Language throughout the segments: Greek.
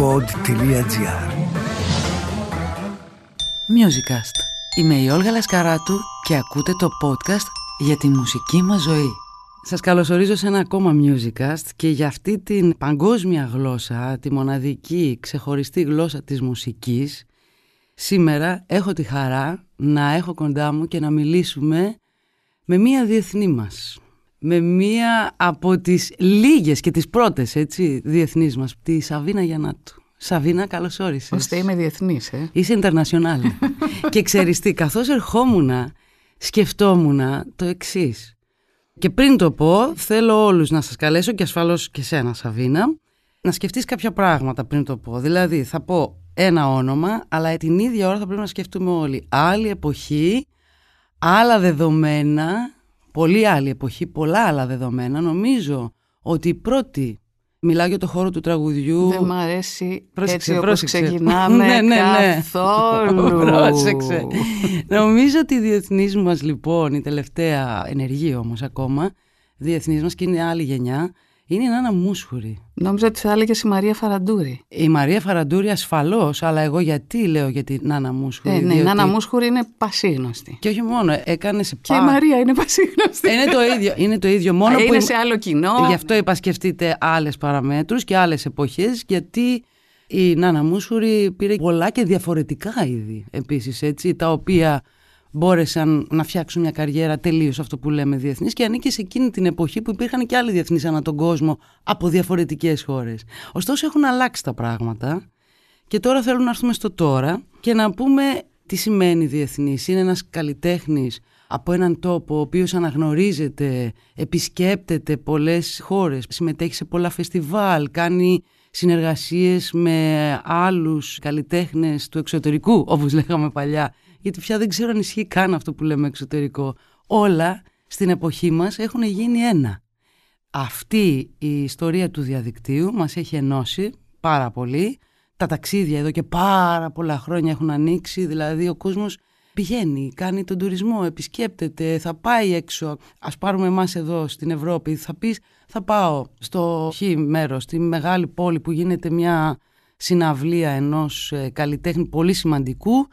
pod.gr Musicast. Είμαι η Όλγα Λασκαράτου και ακούτε το podcast για τη μουσική μας ζωή. Σας καλωσορίζω σε ένα ακόμα Musicast και για αυτή την παγκόσμια γλώσσα, τη μοναδική ξεχωριστή γλώσσα της μουσικής, σήμερα έχω τη χαρά να έχω κοντά μου και να μιλήσουμε με μία διεθνή μας. Με μία από τις λίγες και τις πρώτες έτσι, διεθνείς μας, τη Σαβίνα Γιαννάτου. Σαβίνα, καλώς όρισες. Ώστε είμαι διεθνής, ε. Είσαι international. και ξέρεις τι, καθώς ερχόμουν, σκεφτόμουν το εξής. Και πριν το πω, θέλω όλους να σας καλέσω και ασφαλώς και σένα, Σαβίνα, να σκεφτείς κάποια πράγματα πριν το πω. Δηλαδή, θα πω ένα όνομα, αλλά την ίδια ώρα θα πρέπει να σκεφτούμε όλοι. Άλλη εποχή, άλλα δεδομένα, πολύ άλλη εποχή, πολλά άλλα δεδομένα. Νομίζω ότι η πρώτη Μιλάω για το χώρο του τραγουδιού. Δεν μ' αρέσει Πρόσεξε, έτσι πρόσεξε. όπως ξεκινάμε Ναι, ναι, ναι. καθόλου. Πρόσεξε. Νομίζω ότι η διεθνής μας λοιπόν, η τελευταία ενεργή όμως ακόμα, διεθνής μας και είναι άλλη γενιά, είναι η Νάνα Μούσχουρη. Νόμιζα ότι θα έλεγες η Μαρία Φαραντούρη. Η Μαρία Φαραντούρη ασφαλώς, αλλά εγώ γιατί λέω για την Νάνα Μούσχουρη. Ε, ναι, η διότι- Νάνα Μούσχουρη είναι πασίγνωστη. Και όχι μόνο, έκανε σε Και η πά- Μαρία είναι πασίγνωστη. Είναι το ίδιο, είναι το ίδιο. Μόνο που είναι η- σε άλλο κοινό. Γι' αυτό είπα σκεφτείτε άλλες παραμέτρους και άλλες εποχές γιατί η Νάνα Μούσουρη πήρε πολλά και διαφορετικά είδη επίσης έτσι τα οποία μπόρεσαν να φτιάξουν μια καριέρα τελείως αυτό που λέμε διεθνής και ανήκει σε εκείνη την εποχή που υπήρχαν και άλλοι διεθνείς ανά τον κόσμο από διαφορετικές χώρες. Ωστόσο έχουν αλλάξει τα πράγματα και τώρα θέλουμε να έρθουμε στο τώρα και να πούμε τι σημαίνει διεθνής. Είναι ένας καλλιτέχνης από έναν τόπο ο οποίος αναγνωρίζεται, επισκέπτεται πολλές χώρες, συμμετέχει σε πολλά φεστιβάλ, κάνει συνεργασίες με άλλους καλλιτέχνες του εξωτερικού, όπως λέγαμε παλιά. Γιατί πια δεν ξέρω αν ισχύει καν αυτό που λέμε εξωτερικό. Όλα στην εποχή μας έχουν γίνει ένα. Αυτή η ιστορία του διαδικτύου μας έχει ενώσει πάρα πολύ. Τα ταξίδια εδώ και πάρα πολλά χρόνια έχουν ανοίξει, δηλαδή ο κόσμος πηγαίνει, κάνει τον τουρισμό, επισκέπτεται, θα πάει έξω. Ας πάρουμε εμάς εδώ στην Ευρώπη, θα πεις θα πάω στο χ μέρος, στη μεγάλη πόλη που γίνεται μια συναυλία ενός ε, καλλιτέχνη πολύ σημαντικού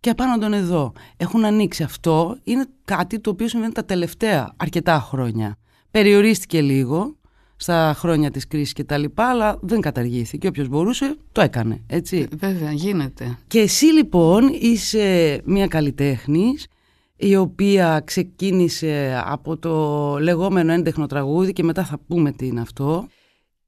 και απάνω τον εδώ. Έχουν ανοίξει αυτό, είναι κάτι το οποίο συμβαίνει τα τελευταία αρκετά χρόνια. Περιορίστηκε λίγο στα χρόνια της κρίσης και τα λοιπά, αλλά δεν καταργήθηκε. Όποιος μπορούσε το έκανε, έτσι. Βέβαια, γίνεται. Και εσύ λοιπόν είσαι μια καλλιτέχνης η οποία ξεκίνησε από το λεγόμενο έντεχνο τραγούδι και μετά θα πούμε τι είναι αυτό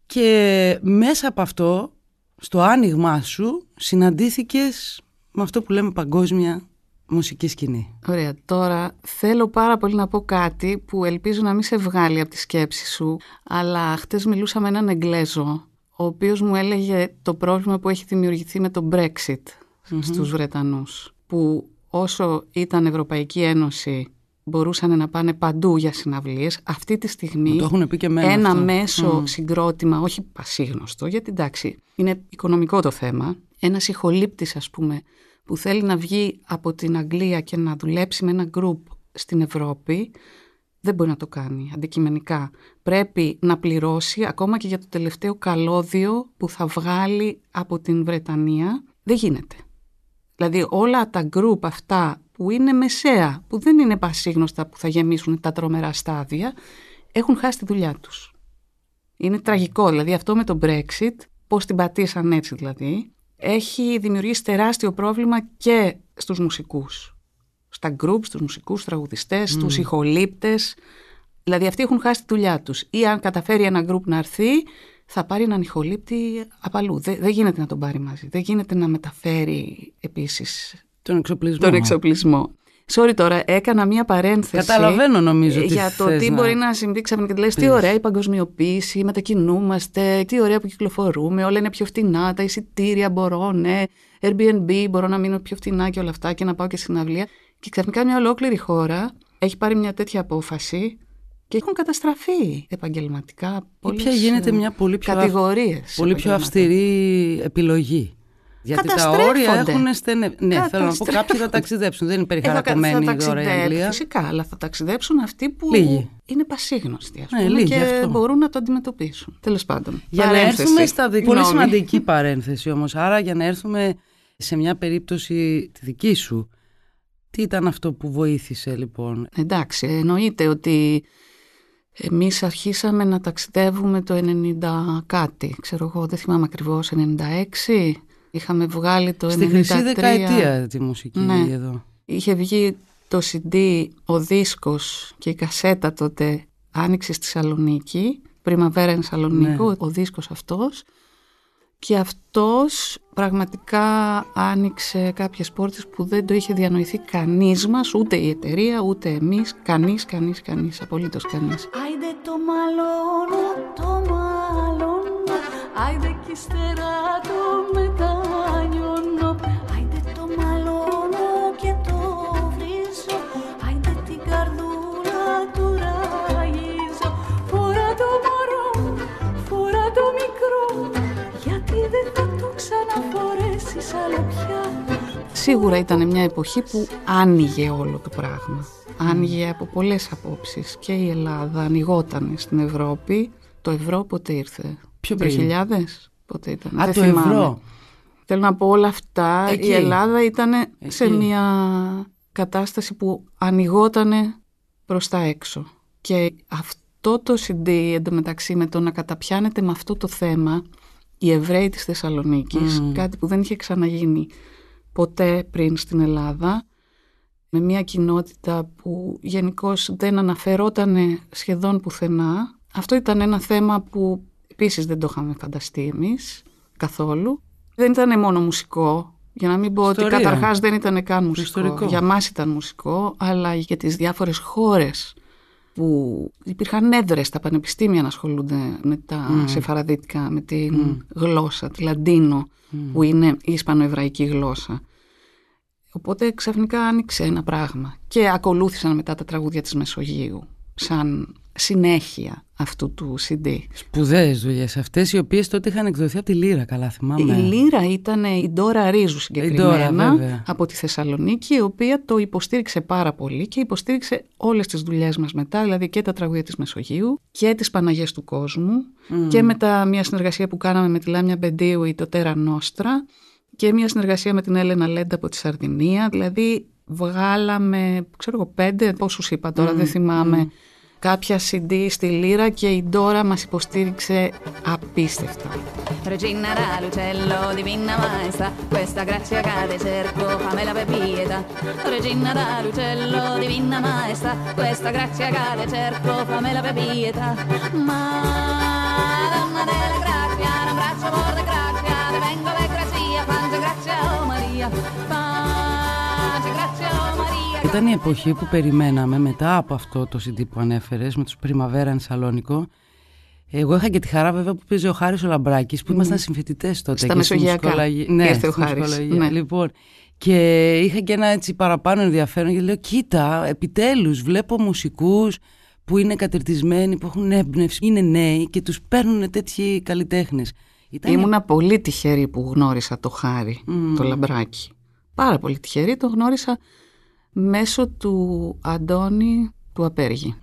και μέσα από αυτό στο άνοιγμά σου συναντήθηκες με αυτό που λέμε παγκόσμια μουσική σκηνή. Ωραία, τώρα θέλω πάρα πολύ να πω κάτι που ελπίζω να μην σε βγάλει από τη σκέψη σου, αλλά χτες μιλούσα με έναν Εγγλέζο, ο οποίος μου έλεγε το πρόβλημα που έχει δημιουργηθεί με το Brexit στους Βρετανούς, που όσο ήταν Ευρωπαϊκή Ένωση μπορούσαν να πάνε παντού για συναυλίες, αυτή τη στιγμή Μου το έχουν πει και εμένα ένα αυτό. μέσο Μμ. συγκρότημα, όχι πασίγνωστο, γιατί εντάξει, είναι οικονομικό το θέμα, ένας ηχολήπτης ας πούμε, που θέλει να βγει από την Αγγλία και να δουλέψει με ένα γκρουπ στην Ευρώπη, δεν μπορεί να το κάνει αντικειμενικά. Πρέπει να πληρώσει ακόμα και για το τελευταίο καλώδιο που θα βγάλει από την Βρετανία. Δεν γίνεται. Δηλαδή όλα τα γκρουπ αυτά που είναι μεσαία, που δεν είναι πασίγνωστα που θα γεμίσουν τα τρομερά στάδια, έχουν χάσει τη δουλειά τους. Είναι τραγικό, δηλαδή αυτό με το Brexit, πώς την πατήσαν έτσι δηλαδή, έχει δημιουργήσει τεράστιο πρόβλημα και στους μουσικούς. Στα groups, στους μουσικούς, τραγουδιστές, στους ηχολήπτες. Δηλαδή αυτοί έχουν χάσει τη δουλειά τους. Ή αν καταφέρει ένα group να έρθει, θα πάρει έναν ηχολήπτη απ' αλλού. Δεν, δεν γίνεται να τον πάρει μαζί. Δεν γίνεται να μεταφέρει επίσης Τον εξοπλισμό. τον εξοπλισμό. Sorry τώρα, έκανα μία παρένθεση. Καταλαβαίνω νομίζω τι Για το θες τι να μπορεί να συμβεί ξαφνικά. Λες, τι πεις. ωραία η παγκοσμιοποίηση, μετακινούμαστε, τι ωραία που κυκλοφορούμε, όλα είναι πιο φτηνά, τα εισιτήρια μπορώ, ναι, Airbnb, μπορώ να μείνω πιο φτηνά και όλα αυτά και να πάω και στην αυλία. Και ξαφνικά μια ολόκληρη χώρα έχει πάρει μια τέτοια απόφαση και έχουν καταστραφεί επαγγελματικά Ή πολλές πια γίνεται ε, μια πολύ πιο, αυ- κατηγορίες πολύ πιο επαγγελματικών. αυστηρή επιλογή. Γιατί τα όρια έχουν στενεύσει. Ναι, θέλω να πω κάποιοι θα ταξιδέψουν. Δεν είναι περιχαρακωμένοι η δώρα η Αγγλία. Φυσικά, αλλά θα ταξιδέψουν αυτοί που λίγοι. είναι πασίγνωστοι ας ναι, πούμε, λίγοι, και αυτό. μπορούν να το αντιμετωπίσουν. Τέλος πάντων. Για παρένθεση. να έρθουμε στα δικά Πολύ σημαντική παρένθεση όμως. Άρα για να έρθουμε σε μια περίπτωση τη δική σου. Τι ήταν αυτό που βοήθησε λοιπόν; Εντάξει, εννοείται ότι εμείς αρχίσαμε να ταξιδεύουμε το 90 κάτι, ξέρω εγώ, δεν θυμάμαι ακριβώς, 96. Είχαμε βγάλει το Στη 93. χρυσή δεκαετία τη μουσική ναι. εδώ. Είχε βγει το CD, ο δίσκος και η κασέτα τότε άνοιξε στη Σαλονίκη, Πριμαβέρα είναι Σαλονίκου, ναι. ο δίσκος αυτός. Και αυτός πραγματικά άνοιξε κάποιες πόρτες που δεν το είχε διανοηθεί κανείς μας, ούτε η εταιρεία, ούτε εμείς, κανείς, κανείς, κανείς, απολύτως κανείς. Άιντε το μαλώνω, το μαλώνω, άιντε κι ύστερα το Σίγουρα ήταν μια εποχή που άνοιγε όλο το πράγμα. Άνοιγε από πολλές απόψεις και η Ελλάδα ανοιγόταν στην Ευρώπη. Το ευρώ πότε ήρθε. Ποιο πριν. χιλιάδες; Πότε ήταν. Α, Δεν το θυμάμαι. ευρώ. Θέλω να πω όλα αυτά. Εκεί. Η Ελλάδα ήταν σε μια κατάσταση που ανοιγόταν προς τα έξω. Και αυτό το CD εντωμεταξύ με το να καταπιάνεται με αυτό το θέμα οι Εβραίοι της Θεσσαλονίκης, κάτι που δεν είχε ξαναγίνει ποτέ πριν στην Ελλάδα, με μια κοινότητα που γενικώς δεν αναφερόταν σχεδόν πουθενά. Αυτό ήταν ένα θέμα που επίσης δεν το είχαμε φανταστεί εμείς καθόλου. Δεν ήταν μόνο μουσικό, για να μην πω ότι καταρχάς δεν ήταν καν μουσικό. Ιστορικό. Για μας ήταν μουσικό, αλλά για τις διάφορες χώρες που υπήρχαν έδρες στα πανεπιστήμια να ασχολούνται με τα mm. σεφαραδίτικα, με την γλώσσα, τη λαντίνο, που είναι η ισπανοεβραϊκή γλώσσα. Οπότε ξαφνικά άνοιξε ένα πράγμα και ακολούθησαν μετά τα τραγούδια της Μεσογείου σαν συνέχεια αυτού του CD. Σπουδαίες δουλειές αυτές οι οποίες τότε είχαν εκδοθεί από τη Λύρα, καλά θυμάμαι. Η Λύρα ήταν η Ντόρα Ρίζου συγκεκριμένα από τη Θεσσαλονίκη η οποία το υποστήριξε πάρα πολύ και υποστήριξε όλες τις δουλειές μας μετά, δηλαδή και τα τραγούδια της Μεσογείου και τις Παναγιές του Κόσμου και μετά μια συνεργασία που κάναμε με τη Λάμια Μπεντίου ή το Τέρα Νόστρα και μια συνεργασία με την Έλενα Λέντα από τη Σαρδινία. Δηλαδή βγάλαμε, ξέρω εγώ, πέντε, πόσους είπα τώρα, δεν θυμάμαι, κάποια CD στη Λύρα και η Ντόρα μας υποστήριξε απίστευτα. Regina l'uccello divina maestà, questa grazia cade cerco, famela per pietà. Regina l'uccello divina maestà, questa grazia cade cerco, famela per pietà. Madonna della grazia, un abbraccio por grazia, te vengo per grazia, fange grazia, oh Maria, Ήταν η εποχή που περιμέναμε μετά από αυτό το CD που ανέφερες με τους Πριμαβέρα Σαλόνικο εγώ είχα και τη χαρά βέβαια που πήγε ο Χάρης ο Λαμπράκης, που ήμασταν συμφοιτητές τότε. Στα Μεσογειακά. Ναι, Ήρθε ο Χάρης. Ναι. Λοιπόν, και είχα και ένα έτσι παραπάνω ενδιαφέρον και λέω: Κοίτα, επιτέλους βλέπω μουσικούς που είναι κατερτισμένοι, που έχουν έμπνευση, είναι νέοι και τους παίρνουν τέτοιοι καλλιτέχνες. Ήταν... Ήμουνα πολύ τυχερή που γνώρισα το Χάρη, το Λαμπράκη. Πάρα πολύ τυχερή, το γνώρισα μέσω του Αντώνη του απεργη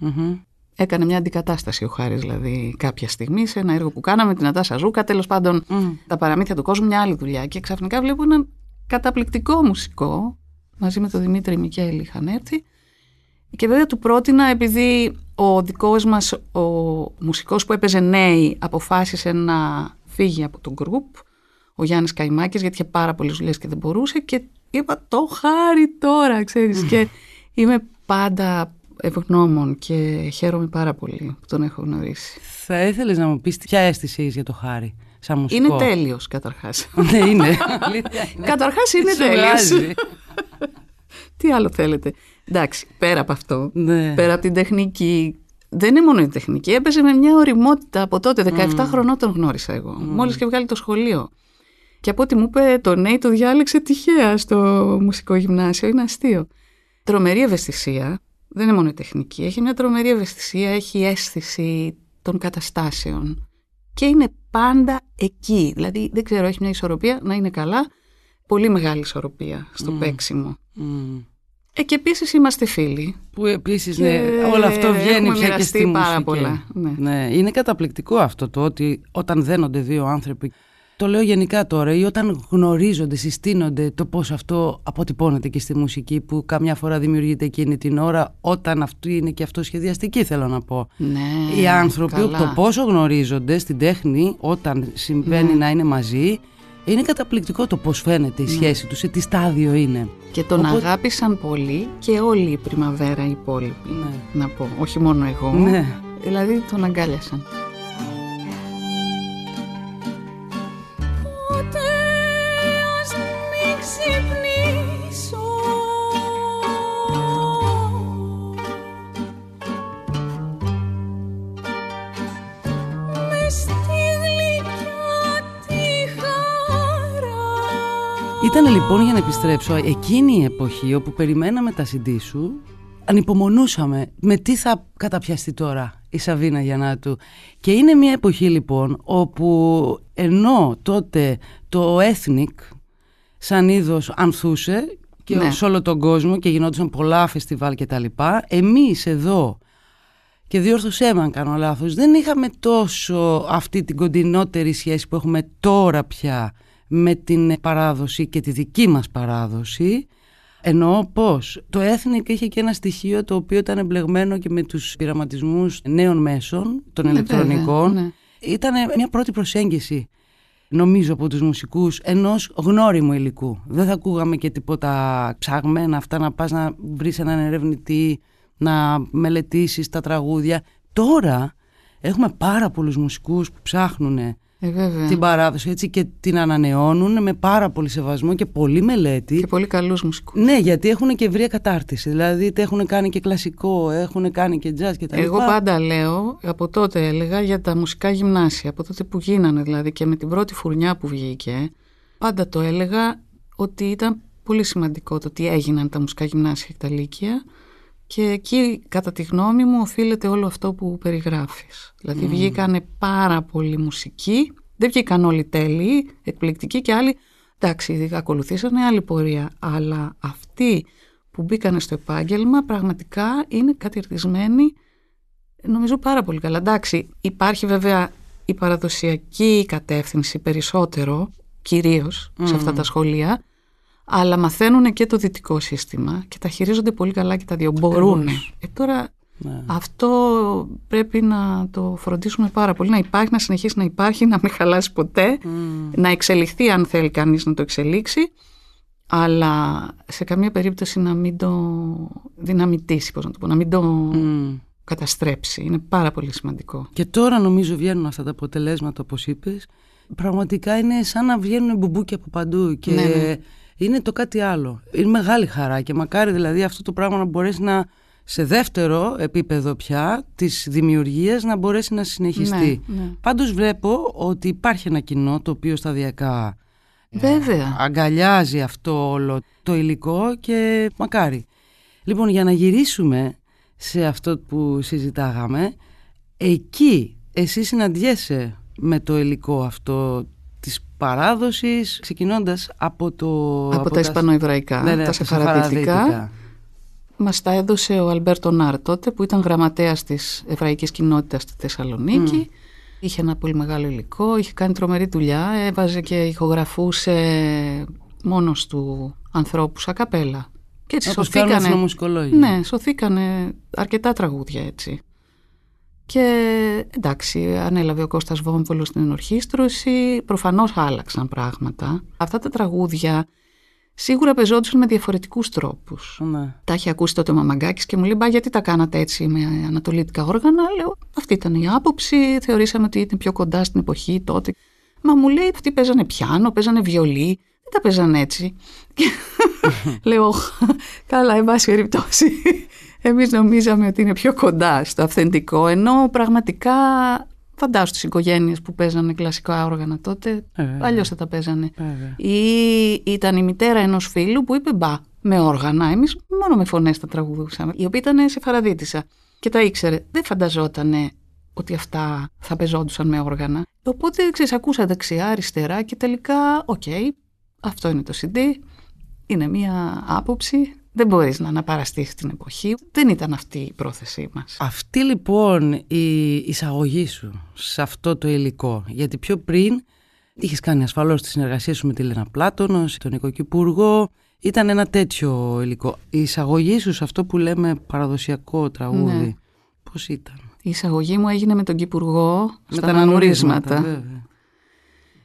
Έκανε μια αντικατάσταση ο Χάρης δηλαδή κάποια στιγμή σε ένα έργο που κάναμε την Ατάσα Ζούκα, τέλος πάντων τα παραμύθια του κόσμου, μια άλλη δουλειά. Και ξαφνικά βλέπω έναν καταπληκτικό μουσικό μαζί με τον Δημήτρη Μικέλη είχαν έρθει. Και βέβαια του πρότεινα επειδή ο δικός μας ο μουσικός που έπαιζε νέοι αποφάσισε να φύγει από το γκρουπ ο Γιάννης Καϊμάκης γιατί είχε πάρα πολλές δουλειές και δεν μπορούσε και είπα το χάρη τώρα ξέρεις και είμαι πάντα ευγνώμων και χαίρομαι πάρα πολύ που τον έχω γνωρίσει. Θα ήθελες να μου πεις ποια αίσθηση είσαι για το χάρη σαν μουσικό; Είναι τέλειος καταρχάς. ναι είναι. καταρχάς είναι τέλειος. Τι άλλο θέλετε. Εντάξει, πέρα από αυτό, ναι. πέρα από την τεχνική, δεν είναι μόνο η τεχνική. Έπαιζε με μια οριμότητα από τότε. 17 mm. χρονών τον γνώρισα εγώ. Mm. Μόλις και βγάλει το σχολείο. Και από ό,τι μου είπε, το Νέι το διάλεξε τυχαία στο μουσικό γυμνάσιο. Είναι αστείο. Τρομερή ευαισθησία. Δεν είναι μόνο η τεχνική. Έχει μια τρομερή ευαισθησία. Έχει αίσθηση των καταστάσεων. Και είναι πάντα εκεί. Δηλαδή, δεν ξέρω, έχει μια ισορροπία να είναι καλά πολύ μεγάλη ισορροπία στο mm. παίξιμο. Mm. Ε, και επίσης είμαστε φίλοι. Που επίσης ναι, όλο αυτό βγαίνει πια και στη πάρα μουσική. Πολλά, ναι. ναι. Είναι καταπληκτικό αυτό το ότι όταν δένονται δύο άνθρωποι το λέω γενικά τώρα, ή όταν γνωρίζονται, συστήνονται το πώς αυτό αποτυπώνεται και στη μουσική που καμιά φορά δημιουργείται εκείνη την ώρα, όταν αυτό είναι και αυτό σχεδιαστική θέλω να πω. Ναι, Οι άνθρωποι καλά. το πόσο γνωρίζονται στην τέχνη όταν συμβαίνει Ναι. να είναι μαζί, είναι καταπληκτικό το πώς φαίνεται η Ναι. σχέση τους, σε τι στάδιο είναι. Και τον Οπότε- αγάπησαν πολύ και όλη η πριμαβέρα οι υπόλοιποι. Ναι. Να πω, όχι μόνο εγώ. Ναι. Δηλαδή τον αγκάλιασαν. Ήταν λοιπόν για να επιστρέψω εκείνη η εποχή όπου περιμέναμε τα CD σου, ανυπομονούσαμε με τι θα καταπιαστεί τώρα η Σαβίνα Γιαννάτου. Και είναι μια εποχή λοιπόν όπου ενώ τότε το Ethnic σαν είδος ανθούσε και Ναι. σε όλο τον κόσμο και γινόντουσαν πολλά φεστιβάλ και τα λοιπά, εμείς εδώ και διόρθωσέ με αν κάνω λάθος, δεν είχαμε τόσο αυτή την κοντινότερη σχέση που έχουμε τώρα πια με την παράδοση και τη δική μας παράδοση. Εννοώ πώς το Ethnic είχε και ένα στοιχείο το οποίο ήταν εμπλεγμένο και με τους πειραματισμούς νέων μέσων, των Ναι, ηλεκτρονικών. βέβαια, ναι. Ήταν μια πρώτη προσέγγιση νομίζω από τους μουσικούς ενός γνώριμου υλικού. Δεν θα ακούγαμε και τίποτα ψαγμένα αυτά να πας να βρεις έναν ερευνητή, να μελετήσεις τα τραγούδια. Τώρα έχουμε πάρα πολλούς μουσικούς που ψάχνουν Ε, βέβαια. την παράδοση έτσι, και την ανανεώνουν με πάρα πολύ σεβασμό και πολύ μελέτη. Και πολύ καλούς μουσικούς. Ναι, γιατί έχουν και ευρία κατάρτιση. Δηλαδή, είτε έχουν κάνει και κλασικό, έχουν κάνει και jazz και τα Εγώ λοιπά. πάντα λέω, από τότε έλεγα για τα μουσικά γυμνάσια, από τότε που γίνανε δηλαδή και με την πρώτη φουρνιά που βγήκε, πάντα το έλεγα ότι ήταν πολύ σημαντικό το τι έγιναν τα μουσικά γυμνάσια και τα λύκεια και εκεί κατά τη γνώμη μου οφείλεται όλο αυτό που περιγράφεις. Δηλαδή βγήκανε πάρα πολύ μουσικοί, δεν βγήκαν όλοι τέλειοι, εκπληκτικοί και άλλοι, εντάξει ακολουθήσανε άλλη πορεία, αλλά αυτοί που μπήκανε στο επάγγελμα πραγματικά είναι κατηρτισμένοι νομίζω πάρα πολύ καλά. Εντάξει, υπάρχει βέβαια η παραδοσιακή κατεύθυνση περισσότερο, κυρίως σε αυτά τα σχολεία, αλλά μαθαίνουν και το δυτικό σύστημα και τα χειρίζονται πολύ καλά και τα δύο. Μπορούν. Ακριβώς. Ε, τώρα Ναι. αυτό πρέπει να το φροντίσουμε πάρα πολύ. Να υπάρχει, να συνεχίσει να υπάρχει, να μην χαλάσει ποτέ, να εξελιχθεί αν θέλει κανείς να το εξελίξει, αλλά σε καμία περίπτωση να μην το δυναμητήσει, πώς να το πω, να μην το Μμ. καταστρέψει. Είναι πάρα πολύ σημαντικό. Και τώρα νομίζω βγαίνουν αυτά τα αποτελέσματα όπως είπες. Πραγματικά είναι σαν να βγαίνουν μπουμπούκια από παντού και Ναι, ναι. είναι το κάτι άλλο. Είναι μεγάλη χαρά και μακάρι δηλαδή αυτό το πράγμα να μπορέσει να σε δεύτερο επίπεδο πια της δημιουργίας να μπορέσει να συνεχιστεί. Ναι, ναι. Πάντως βλέπω ότι υπάρχει ένα κοινό το οποίο σταδιακά Βέβαια. αγκαλιάζει αυτό όλο το υλικό και μακάρι. Λοιπόν, για να γυρίσουμε σε αυτό που συζητάγαμε, εκεί εσύ συναντιέσαι με το υλικό αυτό της παράδοσης, ξεκινώντας από το... Από, τα Ισπανοεβραϊκά, Ναι, ναι, τα από σεφαραδίτικα. Μας τα έδωσε ο Αλμπέρτο Νάρ τότε που ήταν γραμματέας της εβραϊκής κοινότητας στη Θεσσαλονίκη. Είχε ένα πολύ μεγάλο υλικό, είχε κάνει τρομερή δουλειά, έβαζε και ηχογραφούσε μόνος του ανθρώπους ακαπέλα. Και έτσι Όπως κάνουν σωθήκανε, εθνομουσικολόγοι. ναι, σωθήκανε αρκετά τραγούδια έτσι. Και εντάξει, ανέλαβε ο Κώστας Βόμβολος την ενορχήστρωση, προφανώς άλλαξαν πράγματα. Αυτά τα τραγούδια σίγουρα πεζόντουσαν με διαφορετικούς τρόπους. Ναι. Τα είχε ακούσει τότε ο Μαμαγκάκης και μου λέει: Μπα, γιατί τα κάνατε έτσι με ανατολίτικα όργανα; Λέω: Αυτή ήταν η άποψη. Θεωρήσαμε ότι ήταν πιο κοντά στην εποχή τότε. Μα μου λέει: Αυτοί παίζανε πιάνο, παίζανε βιολί. Δεν τα παίζανε έτσι. Και λέω: Καλά, εν πάση περιπτώσει. Εμείς νομίζαμε ότι είναι πιο κοντά στο αυθεντικό. Ενώ πραγματικά φαντάσου τις οικογένειες που παίζανε κλασικά όργανα τότε. Ε, βέβαια. Αλλιώς θα τα παίζανε. Βέβαια. Ή ήταν η μητέρα ενός φίλου που είπε μπα με όργανα. Εμείς μόνο με φωνές τα τραγουδούσαμε. Η οποία ήταν σε φαραδίτησα και τα ήξερε. Δεν φανταζότανε ότι αυτά θα παιζόντουσαν με όργανα. Οπότε ξέρεις, άκουσα δεξιά, αριστερά και τελικά, οκ, Αυτό είναι το CD. Είναι μία άποψη. Δεν μπορείς να αναπαραστήσεις την εποχή. Δεν ήταν αυτή η πρόθεσή μας. Αυτή λοιπόν η εισαγωγή σου σε αυτό το υλικό, γιατί πιο πριν είχες κάνει ασφαλώς τη συνεργασία σου με τη Λένα Πλάτωνος, τον Νίκο Κυπουργό, ήταν ένα τέτοιο υλικό. Η εισαγωγή σου σε αυτό που λέμε παραδοσιακό τραγούδι, Ναι. πώς ήταν; Η εισαγωγή μου έγινε με τον Κυπουργό Με στα τα ανανουρίσματα. βέβαια.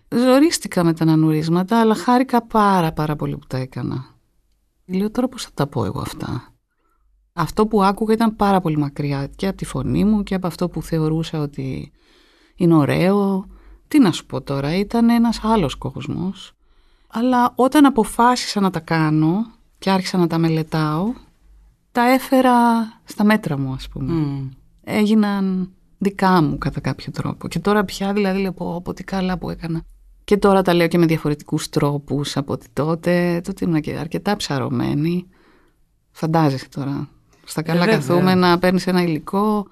Ζορίστηκα με τα ανανουρίσματα, αλλά χάρηκα πάρα πάρα πολύ που τα έκανα. Λέω τώρα πώς θα τα πω εγώ αυτά; Αυτό που άκουγα ήταν πάρα πολύ μακριά και από τη φωνή μου και από αυτό που θεωρούσα ότι είναι ωραίο. Τι να σου πω τώρα, ήταν ένας άλλος κόσμος. Αλλά όταν αποφάσισα να τα κάνω και άρχισα να τα μελετάω, τα έφερα στα μέτρα μου ας πούμε Μμ. έγιναν δικά μου κατά κάποιο τρόπο. Και τώρα πια δηλαδή λέω πω, πω τι καλά που έκανα. Και τώρα τα λέω και με διαφορετικούς τρόπους από ότι τότε. Τότε ήμουν και αρκετά ψαρωμένη. Φαντάζεσαι τώρα. Στα καλά βέβαια. καθούμενα παίρνεις ένα υλικό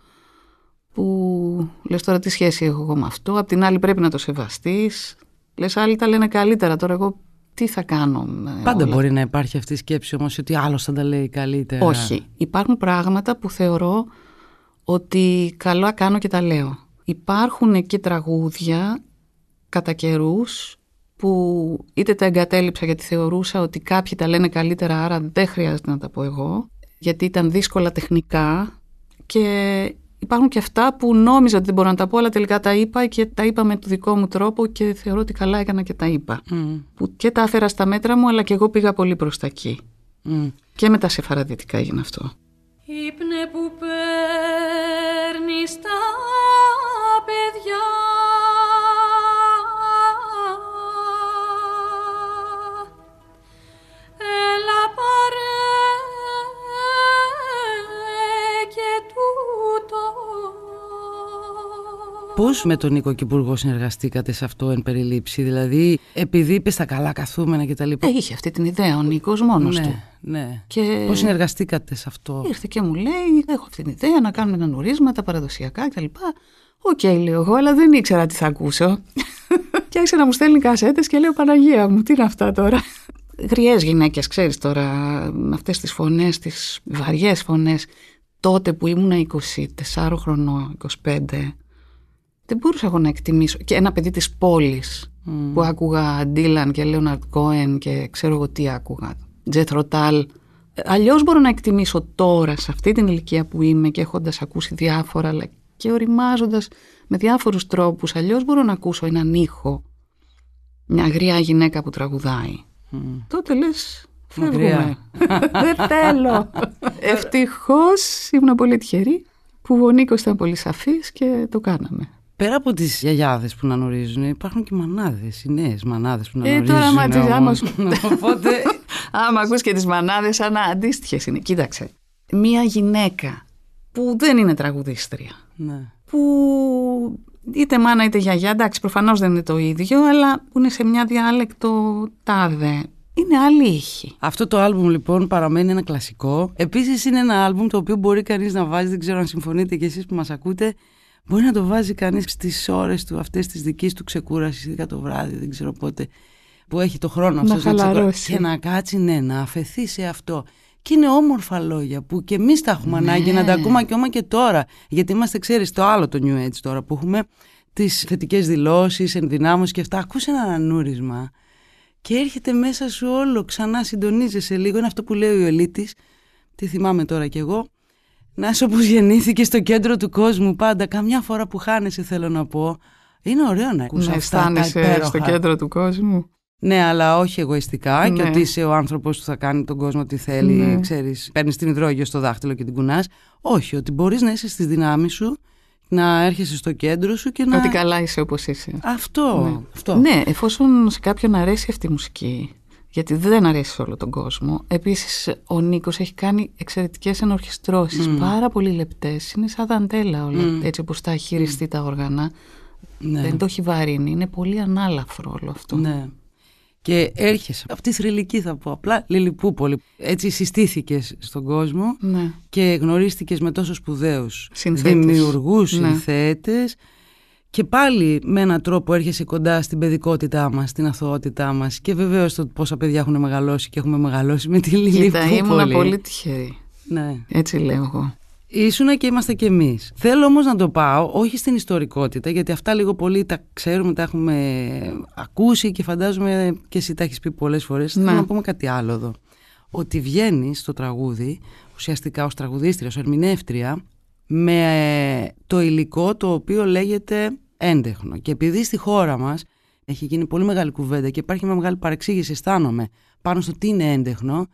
που λες τώρα τι σχέση έχω εγώ με αυτό. Απ' την άλλη πρέπει να το σεβαστείς. Λες άλλοι τα λένε καλύτερα. Τώρα εγώ τι θα κάνω με Πάντα όλα μπορεί να υπάρχει αυτή η σκέψη όμως ότι άλλος θα τα λέει καλύτερα. όχι. Υπάρχουν πράγματα που θεωρώ ότι καλά κάνω και τα λέω. Υπάρχουν και τραγούδια κατά καιρούς που είτε τα εγκατέλειψα γιατί θεωρούσα ότι κάποιοι τα λένε καλύτερα άρα δεν χρειάζεται να τα πω εγώ γιατί ήταν δύσκολα τεχνικά και υπάρχουν και αυτά που νόμιζα ότι δεν μπορώ να τα πω αλλά τελικά τα είπα και τα είπα με το δικό μου τρόπο και θεωρώ ότι καλά έκανα και τα είπα. Μμ, Που και τα έφερα στα μέτρα μου αλλά και εγώ πήγα πολύ προς τα εκεί. μμ. Και με τα σεφαραδιτικά έγινε αυτό. Ήπνε που παίρνεις τα παιδιά Πώς με τον Νίκο Κυπουργό συνεργαστήκατε σε αυτό εν περιλήψη, δηλαδή επειδή είπες τα καλά καθούμενα και τα λοιπά. Ε, είχε αυτή την ιδέα ο Νίκος μόνος του. ναι, ναι. Και Πώς συνεργαστήκατε σε αυτό; ήρθε και μου λέει, έχω αυτή την ιδέα να κάνουμε νανουρίσματα παραδοσιακά κτλ. Οκ, λέω εγώ, αλλά δεν ήξερα τι θα ακούσω. και άρχισε να μου στέλνει κασέτες και λέω Παναγία μου, τι είναι αυτά τώρα; Γριές γυναίκες, ξέρεις τώρα, με αυτές τις φωνές, τις βαριές φωνές. Τότε που ήμουνα 24 χρονών, 25, δεν μπορούσα εγώ να εκτιμήσω. Και ένα παιδί της πόλης που άκουγα Ντίλαν και Λέοναρτ Κόεν και ξέρω εγώ τι άκουγα. Τζεθροτάλ. Αλλιώς μπορώ να εκτιμήσω τώρα σε αυτή την ηλικία που είμαι και έχοντας ακούσει διάφορα αλλά και οριμάζοντας με διάφορους τρόπους. Αλλιώς μπορώ να ακούσω έναν ήχο. Μια αγριά γυναίκα που τραγουδάει. Τότε λες φεύγουμε. Δεν θέλω. Ευτυχώς ήμουν πολύ τυχερή που ο Νίκος ήταν πολύ σαφής και το κάναμε. Πέρα από τις γιαγιάδες που να γνωρίζουν, υπάρχουν και μανάδες, οι νέες μανάδες που να Ε, γνωρίζουν. τώρα, μα τις όμως. άμα Οπότε, Άμα ακούς και τις μανάδες, σαν αντίστοιχες είναι. Κοίταξε, μία γυναίκα που δεν είναι τραγουδίστρια, ναι. που είτε μάνα είτε γιαγιά, εντάξει προφανώς δεν είναι το ίδιο, αλλά που είναι σε μια διάλεκτο τάδε, είναι άλλη ήχη. Αυτό το άλμπουμ λοιπόν παραμένει ένα κλασικό. Επίσης είναι ένα άλμπουμ το οποίο μπορεί κανείς να βάζει, δεν ξέρω αν συμφωνείτε και εσείς που μας ακούτε, μπορεί να το βάζει κανείς στις ώρες του αυτές της δικής του ξεκούρασης, ειδικά το βράδυ, δεν ξέρω πότε, που έχει το χρόνο Να αυτός ξεκουράσει. χαλαρώσει. και να κάτσει, ναι, να αφαιθεί σε αυτό. Και είναι όμορφα λόγια που και εμείς τα έχουμε ανάγκη να τα ακούμε ακόμα και τώρα. Γιατί είμαστε, ξέρεις, το άλλο το New Age τώρα που έχουμε τις θετικές δηλώσεις, ενδυνάμωση και αυτά. Ακούς ένα ανανούρισμα και έρχεται μέσα σου όλο, ξανά συντονίζεσαι λίγο. Είναι αυτό που λέει ο Ελίτης, τι θυμάμαι τώρα κι εγώ. Να είσαι όπως γεννήθηκε στο κέντρο του κόσμου πάντα. Καμιά φορά που χάνεσαι θέλω να πω. Είναι ωραίο να ακούς Να αυτά τα αισθάνεσαι υπέροχα. στο κέντρο του κόσμου. Ναι, αλλά όχι εγωιστικά και Ναι. ότι είσαι ο άνθρωπος που θα κάνει τον κόσμο τι θέλει, Ναι. ξέρεις, παίρνεις την υδρόγειο στο δάχτυλο και την κουνάς. Όχι, ότι μπορείς να είσαι στις δυνάμεις σου, να έρχεσαι στο κέντρο σου και να... Ότι καλά είσαι όπως είσαι. Αυτό, αυτό. Ναι, εφόσον σε κάποιον αρέσει αυτή η μουσική, γιατί δεν αρέσει σε όλο τον κόσμο. Επίσης, ο Νίκος έχει κάνει εξαιρετικές ενορχιστρώσεις, πάρα πολύ λεπτές. Είναι σαν δαντέλα όλα, έτσι όπως τα έχει χειριστεί τα όργανα. Ναι. Δεν το έχει βαρύνει, είναι πολύ ανάλαφρο όλο αυτό. Ναι. Και έρχεσαι από τη θρηλυκή θα πω απλά Λιλιπούπολη. Έτσι συστήθηκες στον κόσμο Ναι. και γνωρίστηκες με τόσο σπουδαίους Συνθέτες. δημιουργούς, Ναι. συνθέτες και πάλι με έναν τρόπο έρχεσαι κοντά στην παιδικότητά μας, στην αθωότητά μας και βεβαίως το πόσα παιδιά έχουν μεγαλώσει και έχουμε μεγαλώσει με τη Λίλη Κοίτα, ήμουν πολύ τυχερή. Ναι. Έτσι λέω εγώ. Ήσουνα και είμαστε κι εμείς. Θέλω όμως να το πάω, όχι στην ιστορικότητα, γιατί αυτά λίγο πολύ τα ξέρουμε, τα έχουμε ακούσει και φαντάζομαι και εσύ τα έχεις πει πολλές φορές. Θέλω Ναι. να πούμε κάτι άλλο εδώ. Ότι βγαίνει στο τραγούδι, ουσιαστικά ως τραγουδίστρια, ως ερμηνεύτρια, με το υλικό το οποίο λέγεται έντεχνο. Και επειδή στη χώρα μας έχει γίνει πολύ μεγάλη κουβέντα και υπάρχει μια μεγάλη παρεξήγηση, αισθάνομαι, πάνω στο τι είναι έντεχνο,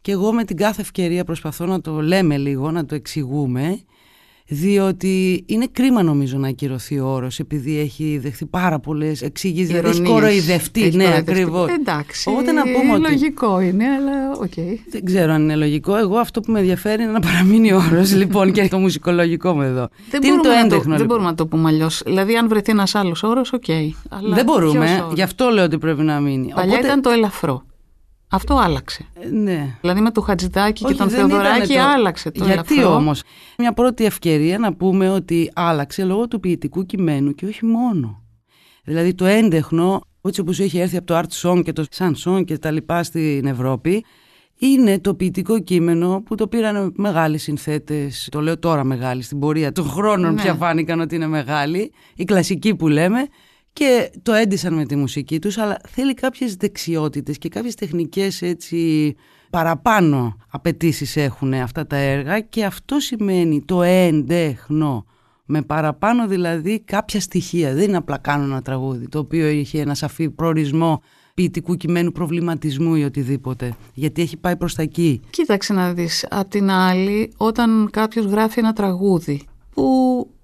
και εγώ με την κάθε ευκαιρία προσπαθώ να το λέμε λίγο, να το εξηγούμε, διότι είναι κρίμα νομίζω να ακυρωθεί ο όρος επειδή έχει δεχθεί πάρα πολλές εξηγήσεις, δηλαδή έχει ειρωνείες. κοροϊδευτεί, Έχει ναι κοροϊδευτεί. ακριβώς. Εντάξει, Οπότε να πούμε ότι λογικό είναι, αλλά οκ. δεν ξέρω αν είναι λογικό, εγώ αυτό που με ενδιαφέρει είναι να παραμείνει ο όρος λοιπόν και το μουσικολογικό μου εδώ. Δεν τι είναι το μπορούμε, να το, έντεχνο δεν λοιπόν; μπορούμε να το πούμε αλλιώς. Δηλαδή, αν βρεθεί ένας άλλος όρος, οκ. αλλά Δεν μπορούμε, ποιος όρος; γι' αυτό λέω ότι πρέπει να μείνει. Παλιά Οπότε, ήταν το ελαφρό. Αυτό άλλαξε. ε, ναι. Δηλαδή με το Χατζηδάκη και Όχι, τον δεν ήταν Θεοδωράκη το- άλλαξε το Γιατί ελαφρό. όμως, μια πρώτη ευκαιρία να πούμε ότι άλλαξε λόγω του ποιητικού κειμένου και όχι μόνο. Δηλαδή το έντεχνο, έτσι όπως έχει έρθει από το art song και το chanson και τα λοιπά στην Ευρώπη, είναι το ποιητικό κείμενο που το πήραν μεγάλοι συνθέτες, το λέω τώρα μεγάλοι, στην πορεία των χρόνων Ναι. πια φάνηκαν ότι είναι μεγάλοι, οι κλασικοί που λέμε, και το έντυσαν με τη μουσική τους, αλλά θέλει κάποιες δεξιότητες και κάποιες τεχνικές έτσι παραπάνω απαιτήσεις έχουν αυτά τα έργα και αυτό σημαίνει το έντεχνο. Με παραπάνω δηλαδή κάποια στοιχεία. Δεν είναι απλά κάνω ένα τραγούδι το οποίο είχε ένα σαφή προορισμό ποιητικού κειμένου προβληματισμού ή οτιδήποτε. Γιατί έχει πάει προς τα εκεί. Κοίταξε να δεις. Απ' την άλλη, όταν κάποιος γράφει ένα τραγούδι που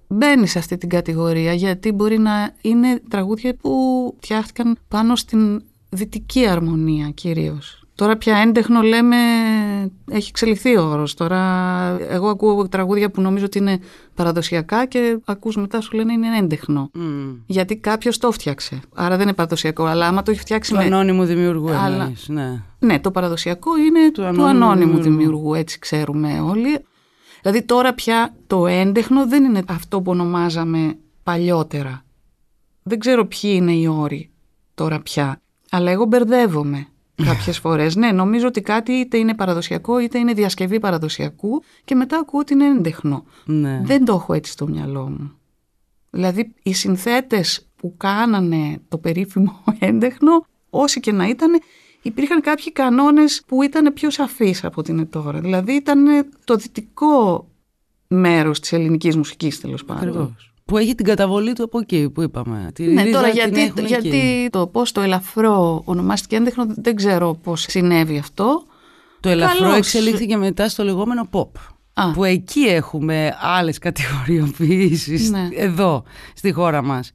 μπαίνει σε αυτή την κατηγορία γιατί μπορεί να είναι τραγούδια που φτιάχτηκαν πάνω στην δυτική αρμονία κυρίως. Τώρα πια έντεχνο λέμε έχει εξελιχθεί ο όρος. Τώρα εγώ ακούω τραγούδια που νομίζω ότι είναι παραδοσιακά και ακούς μετά σου λένε είναι έντεχνο. Γιατί κάποιος το φτιάξε. Άρα δεν είναι παραδοσιακό. Αλλά άμα το έχει φτιάξει Του με ανώνυμου δημιουργού Αλλά- εννοείς, ναι. ναι, το παραδοσιακό είναι του ανώνυμου, ανώνυμου δημιουργού. δημιουργού. έτσι ξέρουμε όλοι. Δηλαδή τώρα πια το έντεχνο δεν είναι αυτό που ονομάζαμε παλιότερα. Δεν ξέρω ποιοι είναι οι όροι τώρα πια, αλλά εγώ μπερδεύομαι κάποιες φορές. Ναι, νομίζω ότι κάτι είτε είναι παραδοσιακό είτε είναι διασκευή παραδοσιακού και μετά ακούω ότι είναι έντεχνο. ναι. Δεν το έχω έτσι στο μυαλό μου. Δηλαδή οι συνθέτες που κάνανε το περίφημο έντεχνο, όσοι και να ήταν, υπήρχαν κάποιοι κανόνες που ήταν πιο σαφείς από ότι είναι τώρα. Δηλαδή ήταν το δυτικό μέρος της ελληνικής μουσικής τέλος πάντων. Ακριβώς. Που έχει την καταβολή του από εκεί που είπαμε. Τη Ναι, ρίζα τώρα την γιατί, έχουν εκεί. γιατί το πώς το ελαφρό ονομάστηκε έντεχνο δεν ξέρω πώς συνέβη αυτό. Το ελαφρό Καλώς. εξελίχθηκε μετά στο λεγόμενο pop. Α. Που εκεί έχουμε άλλες κατηγοριοποιήσεις Ναι. εδώ στη χώρα μας.